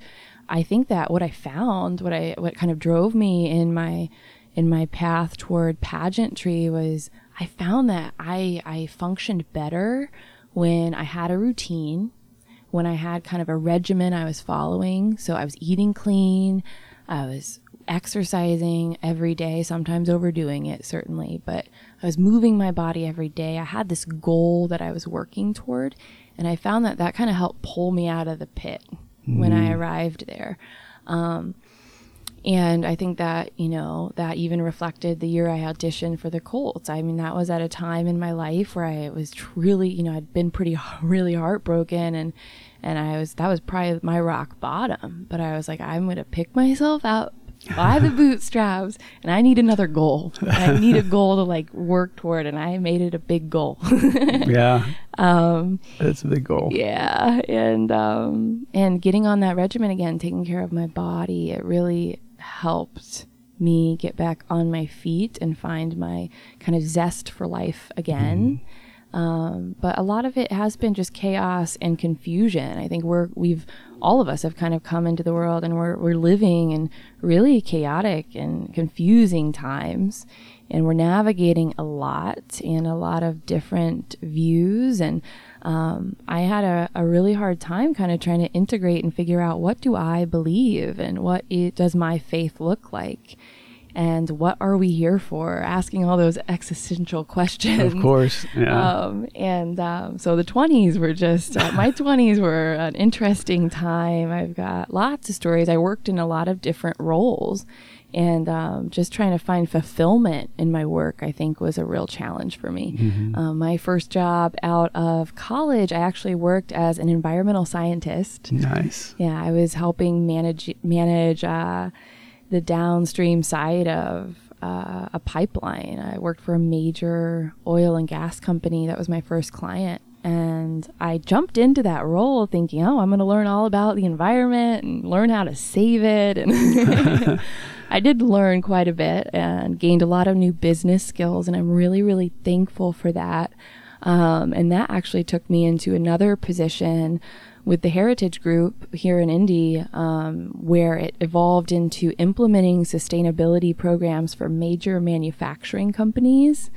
I think that what I found, what I what kind of drove me in my in my path toward pageantry was I found that I I functioned better when I had a routine, when I had kind of a regimen I was following. So I was eating clean, I was exercising every day, sometimes overdoing it certainly, but I was moving my body every day. I had this goal that I was working toward, and I found that that kind of helped pull me out of the pit mm. when I mm. arrived there. Um, and I think that, you know, that even reflected the year I auditioned for the Colts. I mean, that was at a time in my life where I was truly, you know, I'd been pretty, really heartbroken and, and I was, that was probably my rock bottom. But I was like, I'm going to pick myself out by the bootstraps and I need another goal. I need a goal to like work toward and I made it a big goal. yeah. Um it's a big goal. Yeah. And um and getting on that regimen again, taking care of my body, it really helped me get back on my feet and find my kind of zest for life again. Mm-hmm. Um, but a lot of it has been just chaos and confusion. I think we're we've all of us have kind of come into the world and we're we're living in really chaotic and confusing times, and we're navigating a lot and a lot of different views. And um, I had a, a really hard time kind of trying to integrate and figure out what do I believe and what it, does my faith look like and what are we here for? Asking all those existential questions. Of course, yeah. Um, and um, so the 20s were just, uh, my 20s were an interesting time. I've got lots of stories. I worked in a lot of different roles. And um, just trying to find fulfillment in my work, I think, was a real challenge for me. Mm-hmm. Um, my first job out of college, I actually worked as an environmental scientist. Nice. Yeah, I was helping manage manage uh, the downstream side of uh, a pipeline. I worked for a major oil and gas company. That was my first client. And I jumped into that role thinking, oh, I'm going to learn all about the environment and learn how to save it. And I did learn quite a bit and gained a lot of new business skills. And I'm really, really thankful for that. Um, and that actually took me into another position with the Heritage Group here in Indy, um, where it evolved into implementing sustainability programs for major manufacturing companies.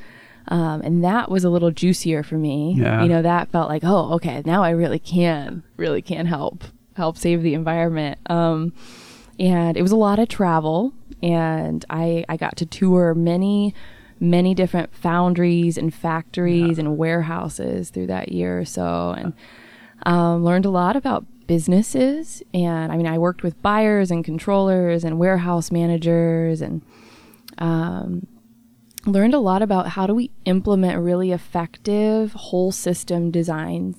Um, and that was a little juicier for me. Yeah. You know, that felt like, oh, okay, now I really can, really can help, help save the environment. Um, and it was a lot of travel, and I, I got to tour many, many different foundries and factories yeah. and warehouses through that year or so, and um, learned a lot about businesses. And I mean, I worked with buyers and controllers and warehouse managers and um, learned a lot about how do we implement really effective whole system design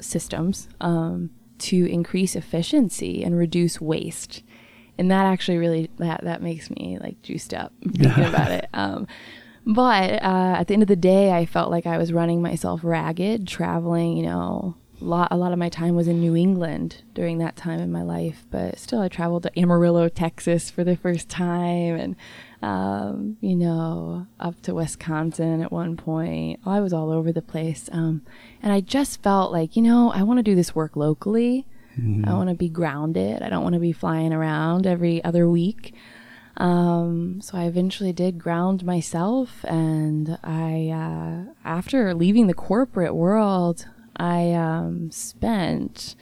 systems um, to increase efficiency and reduce waste and that actually really that that makes me like juiced up thinking about it um, but uh, at the end of the day i felt like i was running myself ragged traveling you know a lot, a lot of my time was in new england during that time in my life but still i traveled to amarillo texas for the first time and um, you know, up to Wisconsin at one point. I was all over the place. Um, and I just felt like, you know, I want to do this work locally. Mm-hmm. I want to be grounded. I don't want to be flying around every other week. Um, so I eventually did ground myself. And I, uh, after leaving the corporate world, I um, spent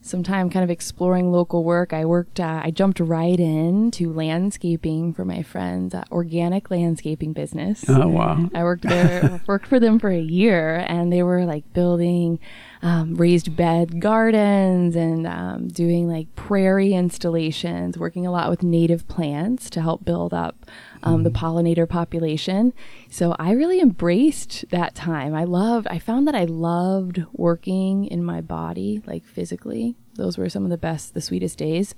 some time kind of exploring local work. I worked, uh, I jumped right into landscaping for my friend's uh, organic landscaping business. Oh, wow. I worked there, worked for them for a year, and they were like building um, raised bed gardens and um, doing like prairie installations, working a lot with native plants to help build up um, the mm-hmm. pollinator population. So I really embraced that time. I loved, I found that I loved working in my body, like physically. Those were some of the best, the sweetest days.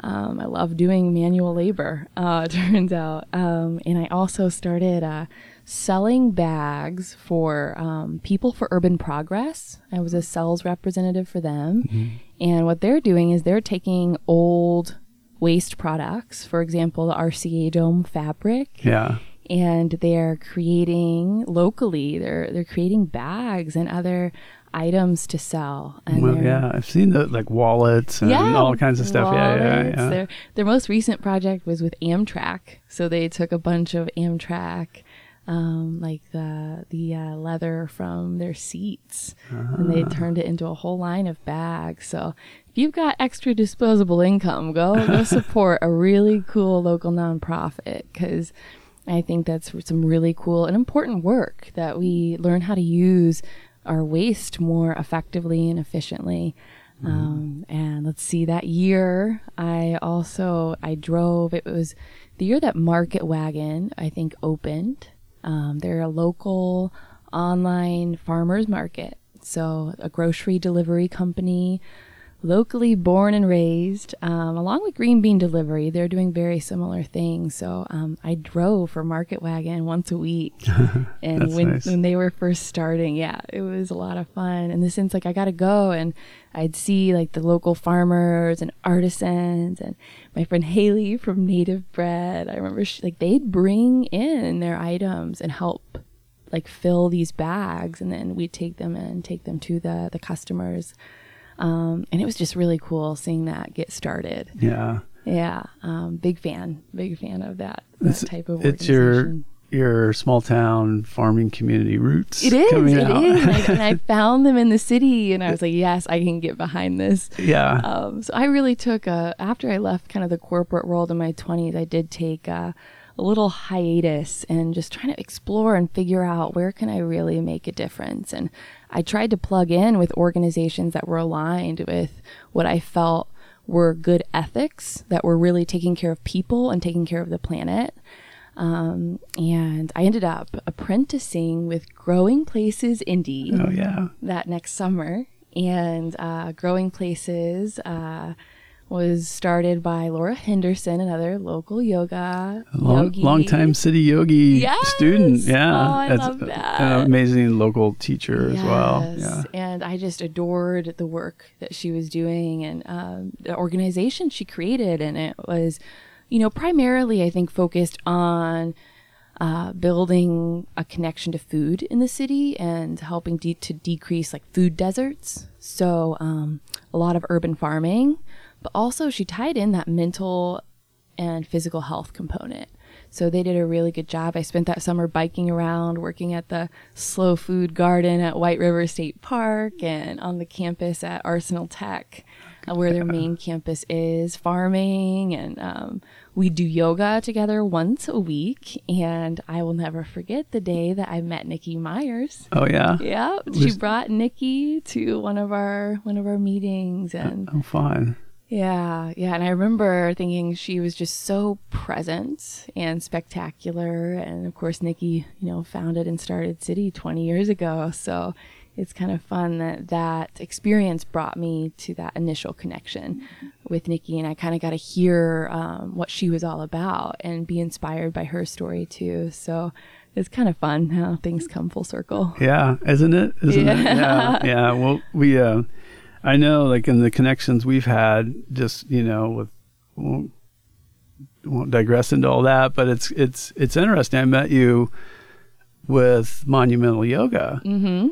Um, I love doing manual labor, uh, turns out. Um, and I also started uh, selling bags for um, People for Urban Progress. I was a sales representative for them. Mm-hmm. And what they're doing is they're taking old waste products, for example, the RCA Dome fabric. Yeah. And they're creating locally, they're they're creating bags and other items to sell. And well, yeah, I've seen the like wallets and yeah, all kinds of stuff. Wallets. Yeah, yeah, yeah. Their, their most recent project was with Amtrak. So they took a bunch of Amtrak um, like the the uh, leather from their seats, and they ah. turned it into a whole line of bags. So if you've got extra disposable income, go go support a really cool local nonprofit because I think that's some really cool and important work that we learn how to use our waste more effectively and efficiently. Mm. Um, and let's see, that year I also I drove. It was the year that Market Wagon I think opened um, they're a local online farmers market, so a grocery delivery company, locally born and raised, um, along with Green Bean Delivery. They're doing very similar things. So um, I drove for Market Wagon once a week, and when nice. when they were first starting, yeah, it was a lot of fun. In the sense, like I got to go and I'd see like the local farmers and artisans and my friend Haley from Native Bread. I remember she, like they'd bring in their items and help like fill these bags and then we'd take them and take them to the the customers. Um, and it was just really cool seeing that get started. Yeah. Yeah. Um, big fan, big fan of that, that it's, type of It's your your small town farming community roots. It is. It out. is. And I, and I, found them in the city, and I was like, yes, I can get behind this. Yeah. Um, so I really took a after I left kind of the corporate world in my twenties. I did take a, a little hiatus and just trying to explore and figure out where can I really make a difference. And I tried to plug in with organizations that were aligned with what I felt were good ethics that were really taking care of people and taking care of the planet. Um, and I ended up apprenticing with Growing Places Indy. Oh yeah, that next summer. And uh, Growing Places uh, was started by Laura Henderson, another local yoga long, yogi. city yogi yes! student. Yeah, oh, I That's love that. An amazing local teacher yes. as well. Yeah, and I just adored the work that she was doing and um, the organization she created, and it was you know, primarily I think focused on uh, building a connection to food in the city and helping de- to decrease like food deserts. So um, a lot of urban farming, but also she tied in that mental and physical health component. So they did a really good job. I spent that summer biking around, working at the Slow Food Garden at White River State Park and on the campus at Arsenal Tech, uh, where their main campus is, farming. And um, we do yoga together once a week. And I will never forget the day that I met Nikki Myers. Oh yeah. Yeah, she brought Nikki to one of our one of our meetings, and Oh, fine. Yeah, yeah. And I remember thinking she was just so present and spectacular. And of course, Nikki, you know, founded and started City 20 years ago. So it's kind of fun that that experience brought me to that initial connection with Nikki. And I kind of got to hear um, what she was all about and be inspired by her story too. So it's kind of fun how things come full circle. Yeah, isn't it? Isn't it? Yeah. Yeah. Yeah. Well, we, uh, I know, like in the connections we've had, just you know, with won't won't digress into all that, but it's it's it's interesting. I met you with Monumental Yoga, Mm-hmm.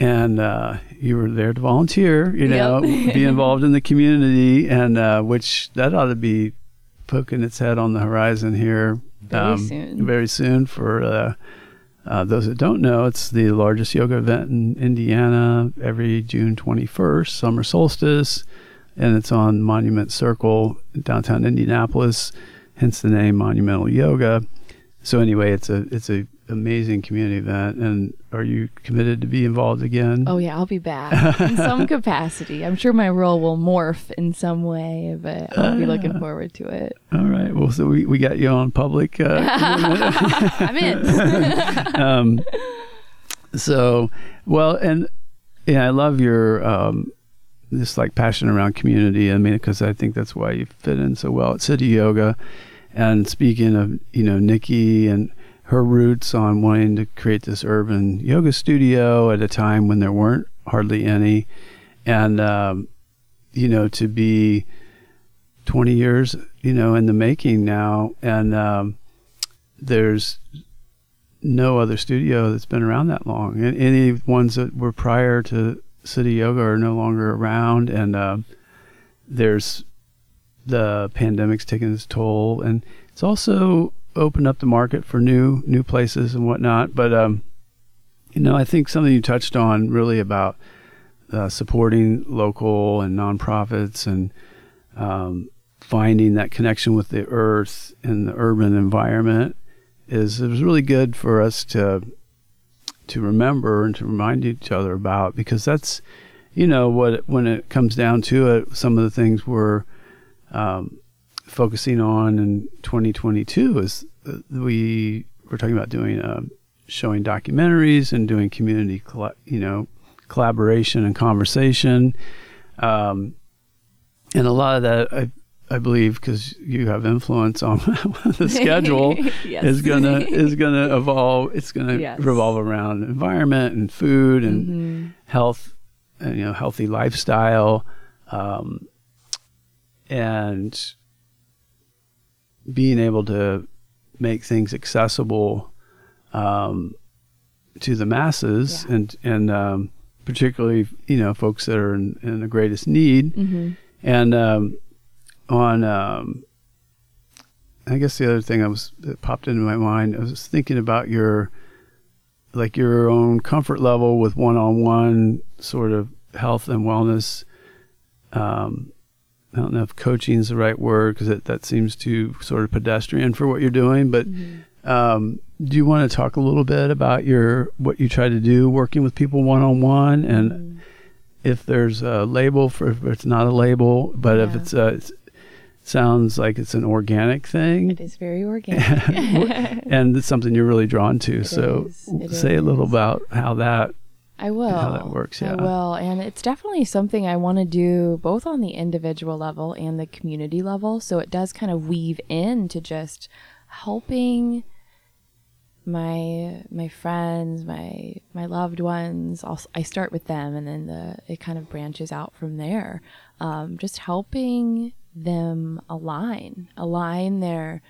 and uh, you were there to volunteer. You know, Yep. be involved in the community, and uh, which that ought to be poking its head on the horizon here Very soon. Very soon for. Uh, uh, those that don't know, it's the largest yoga event in Indiana every June 21st, summer solstice, and it's on Monument Circle in downtown Indianapolis, hence the name Monumental Yoga. So anyway, it's a it's a amazing community event. And are you committed to be involved again? Oh yeah, I'll be back in some capacity. I'm sure my role will morph in some way, but I'll be looking forward to it. All right. Well, so we, we got you on public. Uh, I'm in. um, so, well, and yeah, I love your um, this like passion around community. I mean, because I think that's why you fit in so well at Cityoga. And speaking of, you know, Nikki and her roots on wanting to create this urban yoga studio at a time when there weren't hardly any, and um, you know, to be 20 years, you know, in the making now, and um, there's no other studio that's been around that long. And any ones that were prior to Cityoga are no longer around, and uh, there's the pandemic's taken its toll, and it's also opened up the market for new new places and whatnot. But um, you know, I think something you touched on really about uh, supporting local and nonprofits and um, finding that connection with the earth and the urban environment is it was really good for us to to remember and to remind each other about because that's you know what when it comes down to it some of the things we're um, focusing on in 2022 is uh, we we're talking about doing uh, showing documentaries and doing community colla- you know collaboration and conversation um, and a lot of that I I believe because you have influence on the schedule Yes. is gonna is gonna evolve. It's gonna Yes. revolve around environment and food and Mhm. health, and you know, healthy lifestyle, um, and being able to make things accessible um, to the masses Yeah. and and um, particularly you know folks that are in, in the greatest need Mhm. and um, on, um, I guess the other thing I was that popped into my mind, I was thinking about your, like your own comfort level with one-on-one sort of health and wellness. Um, I don't know if coaching is the right word because that seems too sort of pedestrian for what you're doing. But um, do you want to talk a little bit about your what you try to do working with people one-on-one and if there's a label for if it's not a label, but if it's a, it sounds like it's an organic thing It is very organic. and it's something you're really drawn to. so is. It say a little about how that. I will. how that works, yeah. I will. And it's definitely something I want to do both on the individual level and the community level. So it does kind of weave into just helping my my friends, my my loved ones. I'll, I start with them, and then the it kind of branches out from there. Um, just helping them align, align their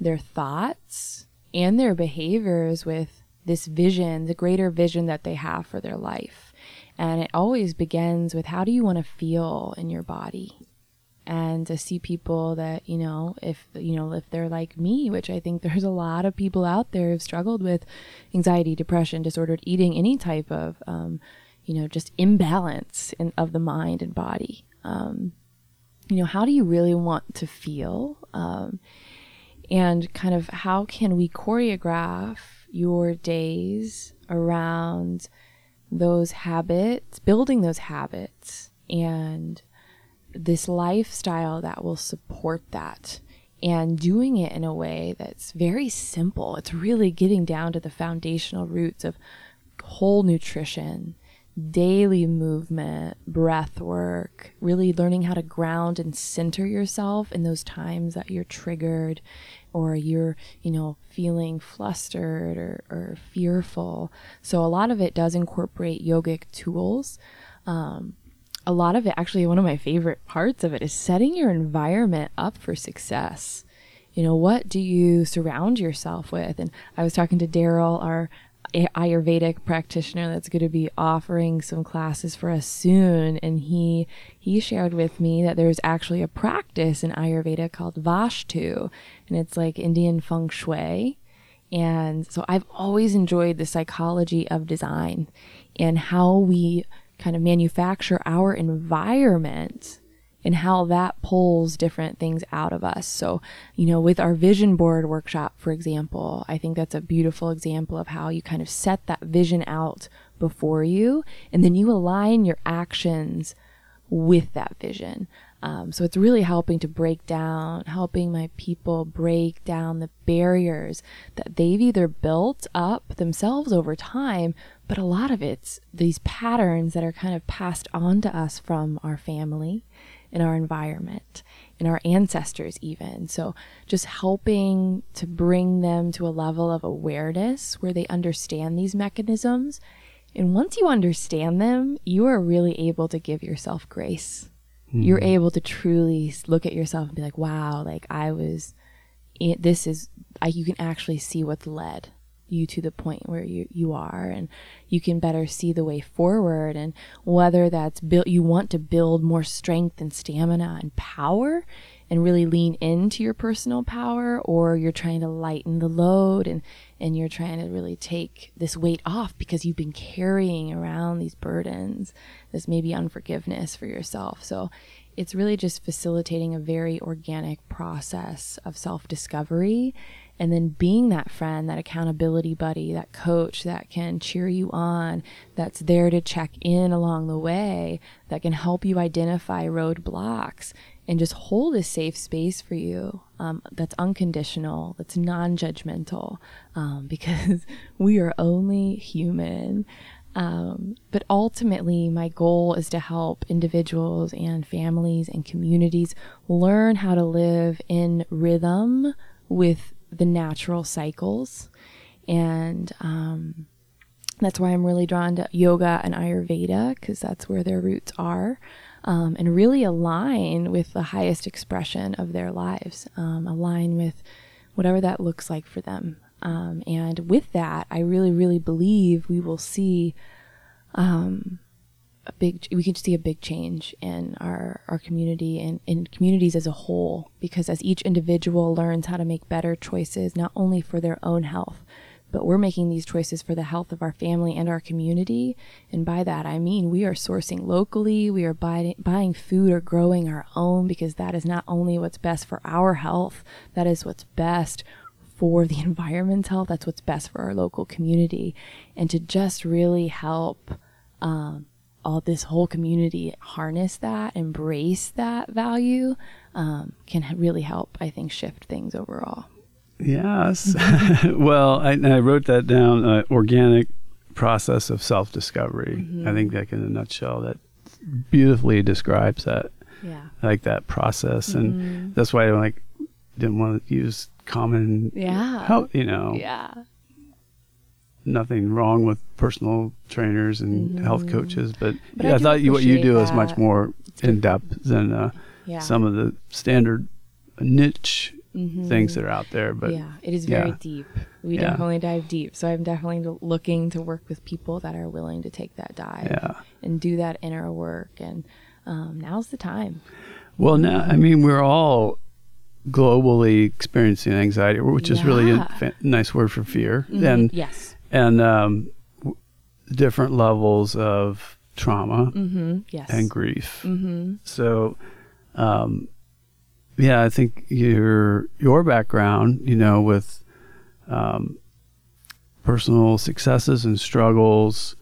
their thoughts and their behaviors with this vision, the greater vision that they have for their life. And it always begins with how do you want to feel in your body? And to see people that, you know, if, you know, if they're like me, which I think there's a lot of people out there who've struggled with anxiety, depression, disordered eating, any type of, um, you know, just imbalance in, of the mind and body. Um, you know, how do you really want to feel? Um, and kind of how can we choreograph your days around those habits, building those habits, and this lifestyle that will support that and doing it in a way that's very simple. It's really getting down to the foundational roots of whole nutrition, daily movement, breath work, really learning how to ground and center yourself in those times that you're triggered or you're, you know, feeling flustered or, or fearful. So a lot of it does incorporate yogic tools. Um, a lot of it, actually, one of my favorite parts of it is setting your environment up for success. You know, what do you surround yourself with? And I was talking to Daryl, our Ayurvedic practitioner that's going to be offering some classes for us soon. And he he shared with me that there's actually a practice in Ayurveda called Vastu and it's like Indian feng shui. And so I've always enjoyed the psychology of design and how we kind of manufacture our environment and how that pulls different things out of us. So, you know, with our vision board workshop, for example, I think that's a beautiful example of how you kind of set that vision out before you and then you align your actions with that vision. Um, so it's really helping to break down, helping my people break down the barriers that they've either built up themselves over time, but a lot of it's these patterns that are kind of passed on to us from our family in our environment, in our ancestors, even. So, just helping to bring them to a level of awareness where they understand these mechanisms. And once you understand them, you are really able to give yourself grace. Mm. You're able to truly look at yourself and be like, wow, like I was, this is, I, you can actually see what's led you to the point where you, you are and you can better see the way forward and whether that's built you want to build more strength and stamina and power and really lean into your personal power or you're trying to lighten the load and and you're trying to really take this weight off because you've been carrying around these burdens. This maybe unforgiveness for yourself. So it's really just facilitating a very organic process of self-discovery and then being that friend, that accountability buddy, that coach that can cheer you on, that's there to check in along the way, that can help you identify roadblocks and just hold a safe space for you um, that's unconditional, that's non judgmental, um, because we are only human. Um, but ultimately, my goal is to help individuals and families and communities learn how to live in rhythm with the natural cycles. And um, that's why I'm really drawn to yoga and Ayurveda because that's where their roots are. Um, and really align with the highest expression of their lives, um, align with whatever that looks like for them. Um, and with that, I really, really believe we will see um, a big we can see a big change in our our community and in communities as a whole because as each individual learns how to make better choices not only for their own health but we're making these choices for the health of our family and our community. And by that i mean we are sourcing locally we are buy- buying food or growing our own because that is not only what's best for our health that is what's best for the environment's health that's what's best for our local community. And to just really help um, all this whole community harness that, embrace that value, um, can really help, I think, shift things overall. Yes. well, I, I, wrote that down uh, organic process of self discovery. Mm-hmm. I think, like, in a nutshell, that beautifully describes that. Yeah. Like that process. Mm-hmm. And that's why I like didn't want to use common yeah help, you know. Yeah nothing wrong with personal trainers and mm-hmm. health coaches, but, but yeah, I, I thought you, what you do that. is much more in depth than uh, yeah. some of the standard niche mm-hmm. things that are out there. But yeah, it is very yeah. deep. We yeah. definitely dive deep. So I'm definitely looking to work with people that are willing to take that dive yeah. and do that inner work. And um, now's the time. Well, now I mean we're all globally experiencing anxiety, which is really a fa- nice word for fear. Mm-hmm. And yes, and um, w- different levels of trauma mm-hmm. yes. and grief. Mm-hmm. So, um, yeah, I think your your background, you know, with um, personal successes and struggles,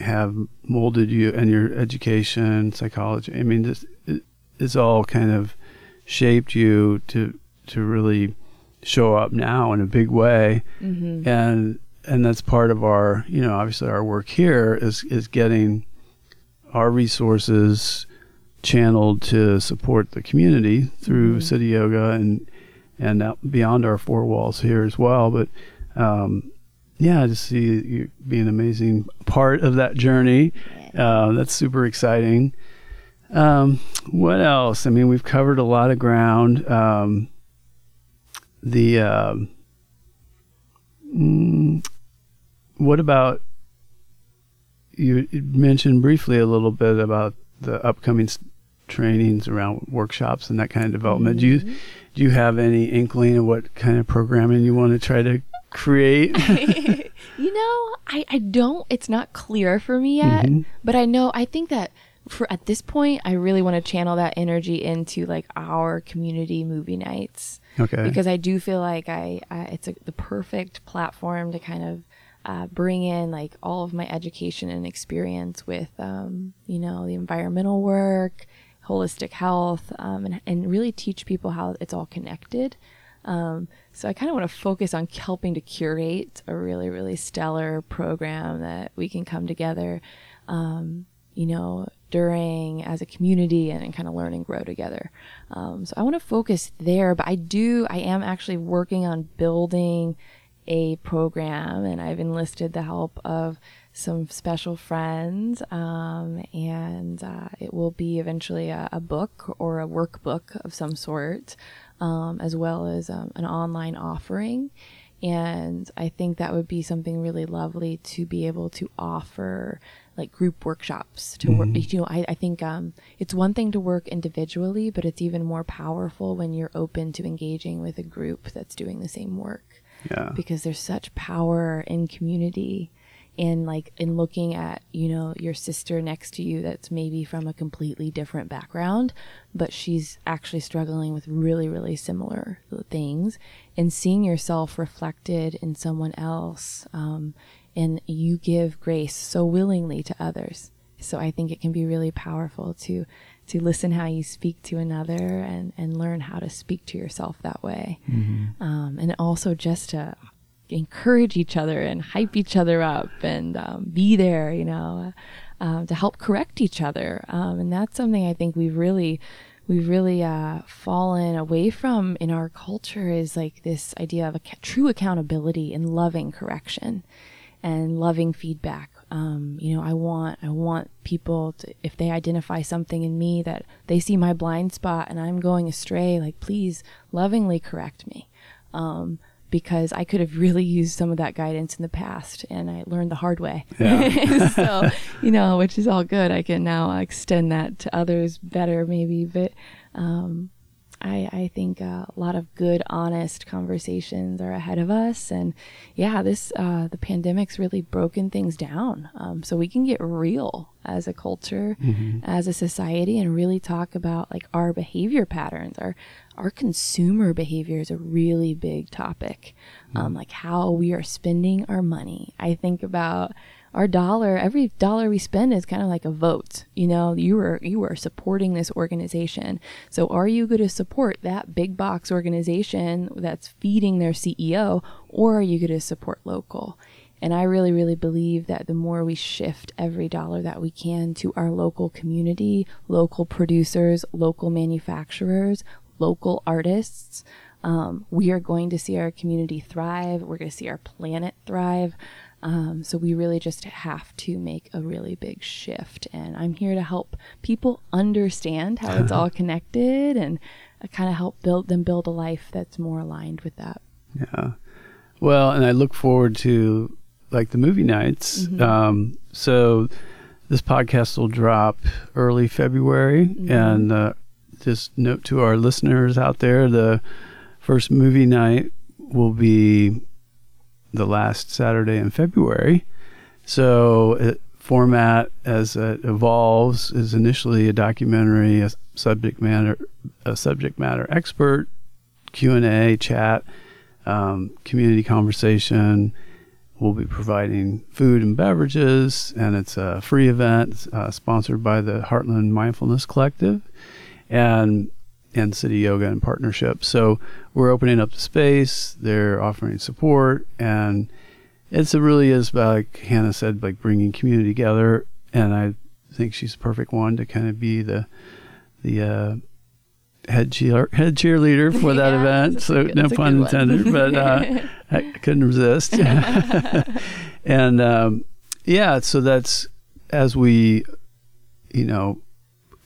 have molded you and your education, psychology. I mean, this it, it's all kind of shaped you to to really show up now in a big way, mm-hmm. and and that's part of our, you know, obviously our work here is is getting our resources channeled to support the community through mm-hmm. Cityoga and and beyond our four walls here as well. But um, yeah, to see you be an amazing part of that journey. Uh, that's super exciting. Um, what else? I mean, we've covered a lot of ground. Um, the um, mm, what about you mentioned briefly a little bit about the upcoming trainings around workshops and that kind of development. Mm-hmm. Do you do you have any inkling of what kind of programming you want to try to create? you know, I, I don't it's not clear for me yet, mm-hmm. but I know I think that for at this point I really want to channel that energy into like our community movie nights. Okay. Because I do feel like I, I it's a, the perfect platform to kind of uh, bring in like all of my education and experience with, um, you know, the environmental work, holistic health, um, and, and really teach people how it's all connected. Um, so I kind of want to focus on helping to curate a really, really stellar program that we can come together, um, you know, during as a community and, and kind of learn and grow together. Um, so I want to focus there, but I do, I am actually working on building a program, and I've enlisted the help of some special friends, um, and uh, it will be eventually a, a, book or a workbook of some sort, um, as well as um, an online offering. And I think that would be something really lovely to be able to offer like group workshops to mm-hmm. work. You know, I, I think um, it's one thing to work individually, but it's even more powerful when you're open to engaging with a group that's doing the same work. Yeah. Because there's such power in community in like in looking at, you know, your sister next to you that's maybe from a completely different background, but she's actually struggling with really, really similar things and seeing yourself reflected in someone else. Um, and you give grace so willingly to others. So I think it can be really powerful to to listen how you speak to another and, and learn how to speak to yourself that way. Mm-hmm. Um, and also just to encourage each other and hype each other up and um, be there, you know, uh, to help correct each other. Um, and that's something I think we've really, we've really uh, fallen away from in our culture is like this idea of a true accountability and loving correction and loving feedback um, you know, I want I want people to if they identify something in me that they see my blind spot and I'm going astray, like please lovingly correct me. Um, because I could have really used some of that guidance in the past and I learned the hard way. Yeah. so, you know, which is all good. I can now extend that to others better maybe, but um, I, I think uh, a lot of good, honest conversations are ahead of us. And yeah, this, uh, the pandemic's really broken things down. Um, so we can get real as a culture, mm-hmm. as a society, and really talk about like our behavior patterns. Our, our consumer behavior is a really big topic. Mm-hmm. Um, like how we are spending our money. I think about, our dollar, every dollar we spend is kind of like a vote. You know, you are you are supporting this organization. So are you going to support that big box organization that's feeding their CEO or are you going to support local? And I really, really believe that the more we shift every dollar that we can to our local community, local producers, local manufacturers, local artists, um, we are going to see our community thrive. We're going to see our planet thrive. Um, so we really just have to make a really big shift. And I'm here to help people understand how it's all connected and kind of help build them build a life that's more aligned with that. Yeah. Well, and I look forward to like the movie nights. Mm-hmm. Um, so this podcast will drop early February, mm-hmm. and uh, just note to our listeners out there: the first movie night will be the last Saturday in February. So, it, format as it evolves is initially a documentary, a subject matter, a subject matter expert, Q and A, chat, um, community conversation. We'll be providing food and beverages, and it's a free event uh, sponsored by the Heartland Mindfulness Collective and and Cityoga in partnership. So we're opening up the space. They're offering support, and it's it really is like Hannah said, like bringing community together. And I think she's the perfect one to kind of be the the uh, head cheer head cheerleader for that yeah, event. So good, no pun intended, but uh, I couldn't resist. and um, yeah, so that's as we, you know,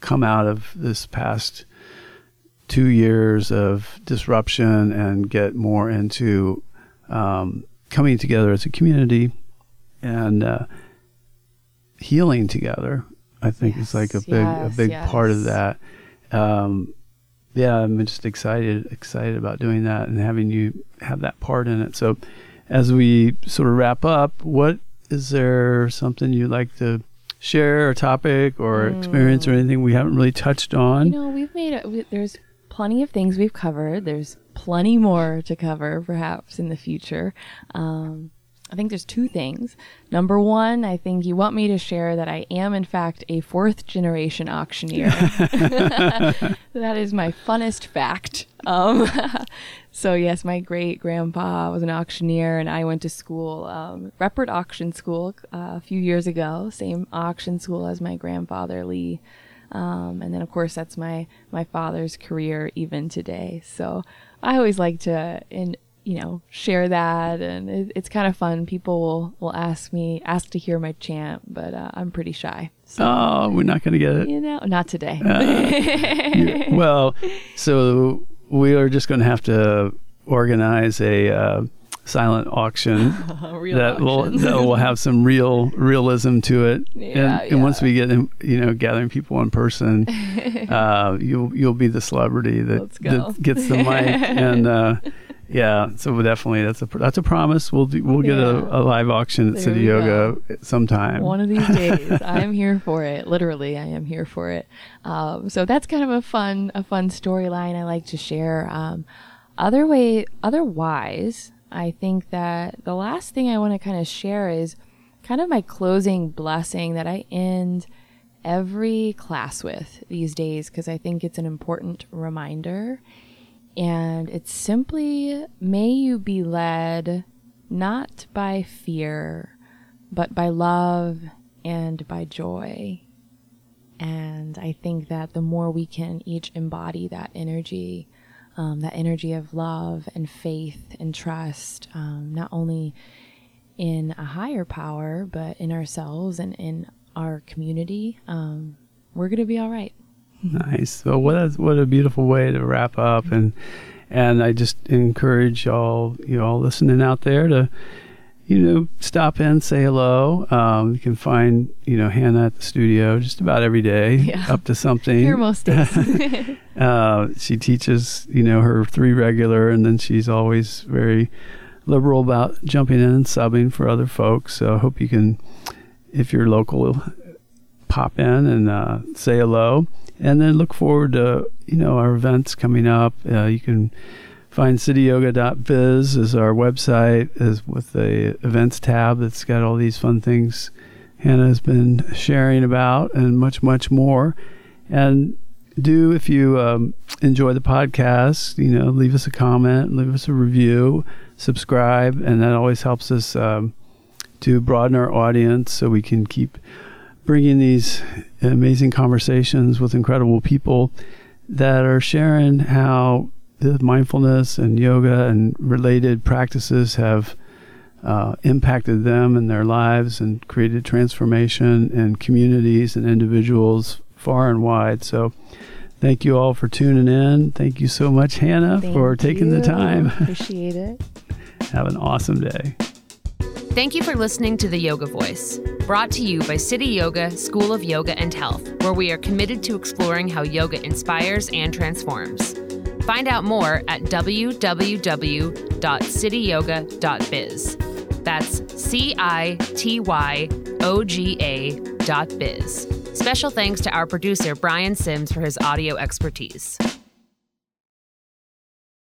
come out of this past two years of disruption and get more into um, coming together as a community and uh, healing together. I think yes, is like a big yes, a big yes. part of that. Um, yeah, I'm just excited excited about doing that and having you have that part in it. So, as we sort of wrap up, what is there something you'd like to share, a topic or mm. experience or anything we haven't really touched on? You know, we've made it. We, there's plenty of things we've covered. There's plenty more to cover, perhaps in the future. Um, I think there's two things. Number one, I think you want me to share that I am, in fact, a fourth generation auctioneer. that is my funnest fact. Um, so, yes, my great grandpa was an auctioneer, and I went to school, um, Reppert Auction School, uh, a few years ago, same auction school as my grandfather, Lee. Um, and then, of course, that's my, my father's career even today. So, I always like to, in you know, share that, and it, it's kind of fun. People will, will ask me, ask to hear my chant, but uh, I'm pretty shy. So, oh, we're not going to get it. You know, not today. Uh, well, so we are just going to have to organize a uh, silent auction that auction. will that will have some real realism to it. Yeah, and, yeah. and once we get in, you know gathering people in person, uh, you'll you'll be the celebrity that, that gets the mic and. Uh, yeah, so definitely that's a that's a promise. We'll do, we'll get yeah. a, a, live auction at there Cityoga go. sometime. One of these days, I'm here for it. Literally, I am here for it. Um, so that's kind of a fun a fun storyline I like to share. Um, other way, otherwise, I think that the last thing I want to kind of share is kind of my closing blessing that I end every class with these days because I think it's an important reminder and it's simply, may you be led not by fear, but by love and by joy. And I think that the more we can each embody that energy, um, that energy of love and faith and trust, um, not only in a higher power, but in ourselves and in our community, um, we're going to be all right. Nice. Well, what a, what a beautiful way to wrap up, and and I just encourage all you all listening out there to, you know, stop in, say hello. Um, you can find you know Hannah at the studio just about every day, yeah. up to something. Here most days. uh, she teaches you know her three regular, and then she's always very liberal about jumping in and subbing for other folks. So I hope you can, if you're local, pop in and uh, say hello and then look forward to you know our events coming up. Uh, you can find is our website, is with the events tab that's got all these fun things Hannah has been sharing about, and much much more. And do if you um, enjoy the podcast, you know, leave us a comment, leave us a review, subscribe, and that always helps us um, to broaden our audience so we can keep bringing these amazing conversations with incredible people that are sharing how mindfulness and yoga and related practices have uh, impacted them and their lives and created transformation in communities and individuals far and wide. So, Thank you all for tuning in. Thank you so much, Hannah, Thank for taking you. the time. Appreciate it. Have an awesome day. Thank you for listening to The Yoga Voice, brought to you by Cityoga, School of Yoga and Health, where we are committed to exploring how yoga inspires and transforms. Find out more at www.cityoga.biz. That's C I T Y O G A dot biz. Special thanks to our producer, Brian Sims, for his audio expertise.